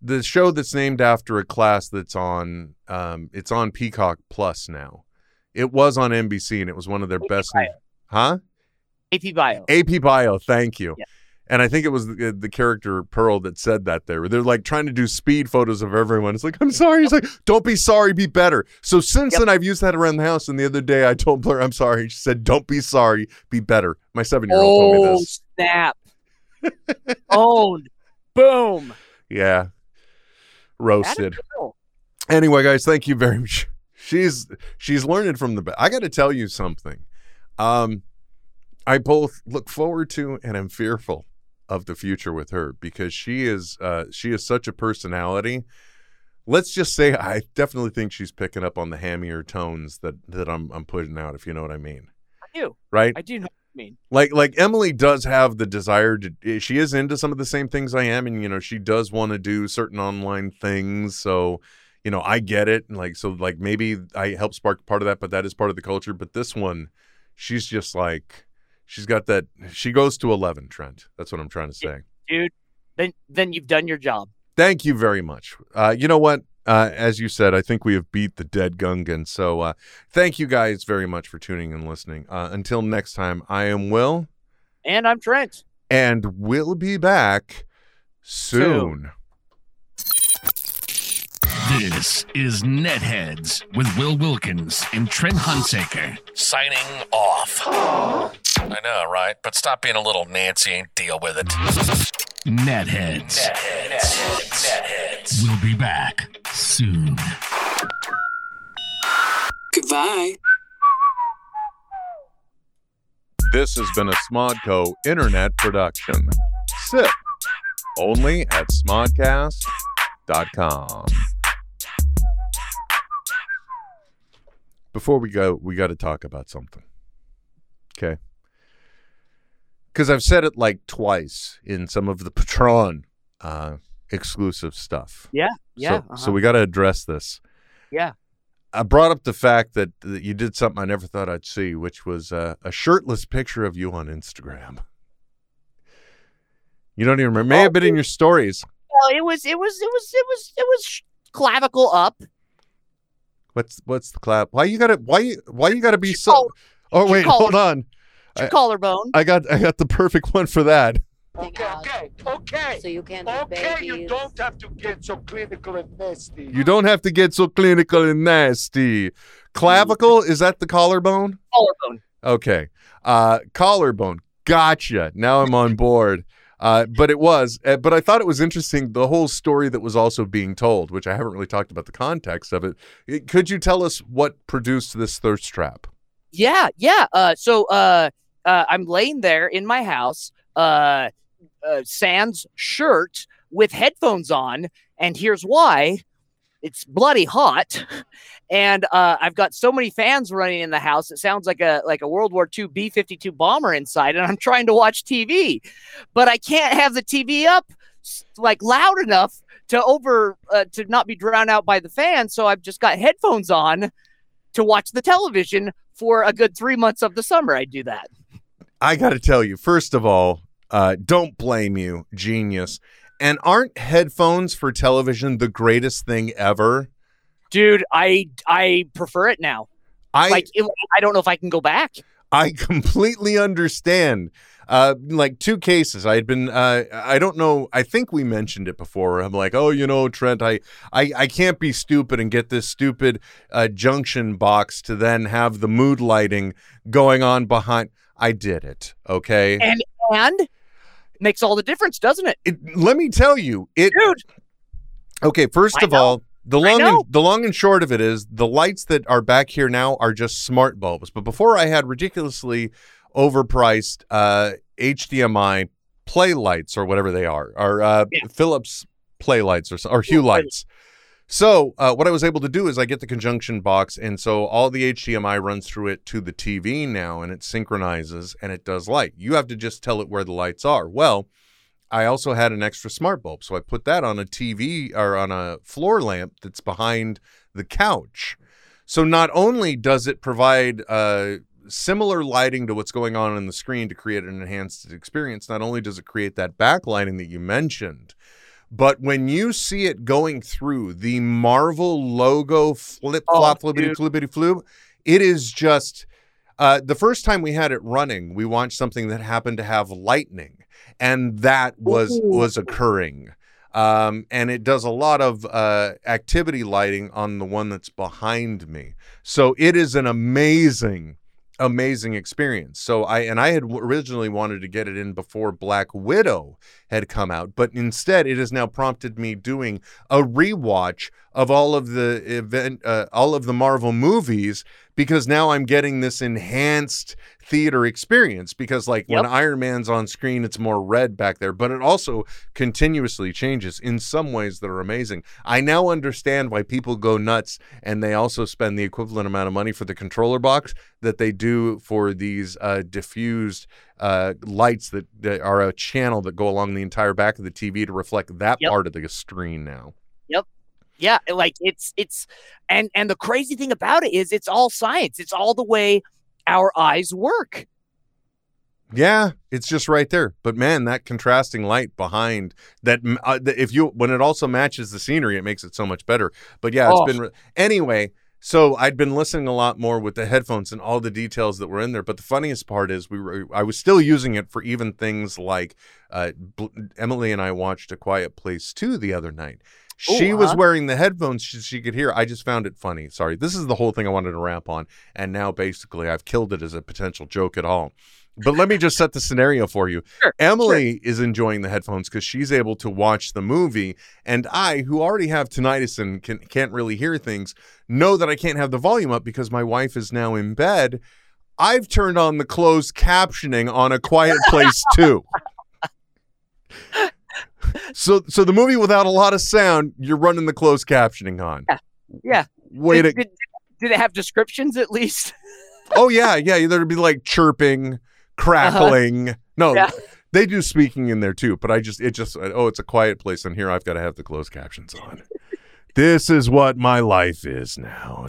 Speaker 8: the show that's named after a class that's on um it's on Peacock Plus now. It was on NBC and it was one of their best.
Speaker 1: Bio.
Speaker 8: Huh?
Speaker 1: AP Bio.
Speaker 8: AP Bio, thank you.
Speaker 1: Yeah.
Speaker 8: And I think it was the, the character Pearl that said that there. They're like trying to do speed photos of everyone. It's like, I'm sorry. He's like, don't be sorry, be better. So since
Speaker 1: Yep.
Speaker 8: then, I've used that around the house. And the other day, I told Blair, I'm sorry. She said, don't be sorry, be better. My seven year old told me
Speaker 1: Oh
Speaker 8: this.
Speaker 1: snap! (laughs) Owned. Boom.
Speaker 8: Yeah. Roasted. Anyway, guys, thank you very much. She's she's learning from the best. I got to tell you something. Um, I both look forward to and am fearful of the future with her because she is uh, she is such a personality. Let's just say I definitely think she's picking up on the hammier tones that that I'm I'm putting out. If you know what I mean,
Speaker 1: I do.
Speaker 8: right?
Speaker 1: I do know what you mean.
Speaker 8: like like Emily does have the desire to eh, she is into some of the same things I am and you know she does want to do certain online things so you know I get it and like so like maybe I help spark part of that but that is part of the culture but this one she's just like she's got that she goes to 11 Trent that's what I'm trying to say
Speaker 1: Dude, then then you've done your job.
Speaker 8: thank you very much uh you know what uh, as you said, I think we have beat the dead Gungan. So, uh, thank you guys very much for tuning and listening. Uh, until next time, I am Will.
Speaker 1: And I'm Trent.
Speaker 8: and we'll be back soon.
Speaker 5: This is Netheads with Will Wilkins and Trent Hunsaker. Signing off.
Speaker 9: I know, right? But stop being a little Nancy and deal with it.
Speaker 5: Netheads. We'll be back soon.
Speaker 10: Goodbye.
Speaker 8: This has been a Smodco internet production. Sip only at smodcast.com. Before we go, we got to talk about something. Okay. Because I've said it like twice in some of the Patron uh, exclusive stuff.
Speaker 1: Yeah. Yeah.
Speaker 8: So,
Speaker 1: uh-huh.
Speaker 8: so we got to address this.
Speaker 1: Yeah.
Speaker 8: I brought up the fact that, that you did something I never thought I'd see, which was uh, a shirtless picture of you on Instagram. You don't even remember. May have been in your stories.
Speaker 1: Well, it was it was it was it was it was clavicle up.
Speaker 8: What's what's the clap? Why you gotta why you why you gotta be so? Oh wait, hold on.
Speaker 1: Your
Speaker 8: I-
Speaker 1: collarbone.
Speaker 8: I got I got the perfect one for that.
Speaker 6: Okay, okay, okay.
Speaker 10: So you can't
Speaker 6: Okay, you don't have to get so clinical and nasty.
Speaker 8: You don't have to get so clinical and nasty. Clavicle is that the collarbone?
Speaker 1: collarbone.
Speaker 8: Okay. Uh, collarbone. Gotcha. Now I'm on board. Uh, but it was, uh, but I thought it was interesting the whole story that was also being told, which I haven't really talked about the context of it. It- Could you tell us what produced this thirst trap?
Speaker 1: Yeah, yeah. Uh, so uh, I'm laying there in my house, uh, uh, sans shirt with headphones on, and here's why: it's bloody hot, (laughs) and uh, I've got so many fans running in the house. It sounds like a like a World War II B-52 bomber inside, and I'm (laughs) trying to watch TV, but I can't have the TV up like loud enough to over uh, to not be drowned out by the fans. So I've just got headphones on to watch the television for a good three months of the summer. I do that.
Speaker 8: I got to tell you, first of all, uh, don't blame you, genius. And aren't headphones for television the greatest thing ever?
Speaker 1: Dude, I I prefer it now.
Speaker 8: I
Speaker 1: like it, I don't know if I can go back.
Speaker 8: I completely understand. Uh, like two cases. I had been. Uh, I don't know. I think we mentioned it before. I'm like, oh, you know, Trent. I, I, I can't be stupid and get this stupid uh, junction box to then have the mood lighting going on behind. I did it. Okay.
Speaker 1: And and makes all the difference, doesn't it?
Speaker 8: It, let me tell you, it.
Speaker 1: Dude,
Speaker 8: Okay, first
Speaker 1: I
Speaker 8: of all, The long and, the long and short of it is the lights that are back here now are just smart bulbs. But before I had ridiculously overpriced uh, HDMI play lights or whatever they are, or uh, Philips play lights or or Hue lights. So uh, what I was able to do is I get the conjunction box, and so all the HDMI runs through it to the TV now, and it synchronizes and it does light. You have to just tell it where the lights are. Well, I also had an extra smart bulb, so I put that on a TV or on a floor lamp that's behind the couch. So not only does it provide uh, similar lighting to what's going on on the screen to create an enhanced experience, not only does it create that backlighting that you mentioned, but when you see it going through the Marvel logo flip flop
Speaker 1: Oh,
Speaker 8: flippity flippity floob, it is just uh, the first time we had it running, we watched something that happened to have lightning, and that was
Speaker 1: Ooh.
Speaker 8: was occurring. Um, and it does a lot of uh, activity lighting on the one that's behind me. So it is an amazing, amazing experience. So I and I had originally wanted to get it in before Black Widow had come out, but instead it has now prompted me doing a rewatch of all of the event, uh, all of the Marvel movies because now I'm getting this enhanced theater experience because like when Iron Man's on screen it's more red back there but it also continuously changes in some ways that are amazing. I now understand why people go nuts and they also spend the equivalent amount of money for the controller box that they do for these uh, diffused uh, lights that, that are a channel that go along the entire back of the TV to reflect that
Speaker 1: Yep.
Speaker 8: part of the screen now.
Speaker 1: Yeah, like it's it's and and the crazy thing about it is it's all science. It's all the way our eyes work.
Speaker 8: Yeah, it's just right there. But man, that contrasting light behind that uh, if you when it also matches the scenery, it makes it so much better. But yeah, it's
Speaker 1: Oh.
Speaker 8: been re- anyway. So I'd been listening a lot more with the headphones and all the details that were in there. But the funniest part is we were I was still using it for even things like uh, Emily and I watched A Quiet Place two the other night. She
Speaker 1: Ooh,
Speaker 8: was
Speaker 1: uh-huh.
Speaker 8: wearing the headphones she, she could hear. I just found it funny. Sorry, this is the whole thing I wanted to wrap on, and now basically I've killed it as a potential joke at all. But let me just set the scenario for you. (laughs)
Speaker 1: Sure,
Speaker 8: Emily is enjoying the headphones because she's able to watch the movie, and I, who already have tinnitus and can, can't really hear things, know that I can't have the volume up because my wife is now in bed. I've turned on the closed captioning on A Quiet Place (laughs) too. So, so the movie without a lot of sound, you're running the closed captioning on.
Speaker 1: Yeah.
Speaker 8: Way to
Speaker 1: did, did, did it have descriptions at least?
Speaker 8: Oh yeah, yeah. There'd be like chirping, uh-huh. crackling. No,
Speaker 1: Yeah.
Speaker 8: they do speaking in there too. But I just, it just, oh, it's a quiet place, and here I've got to have the closed captions on. this is what my life is now.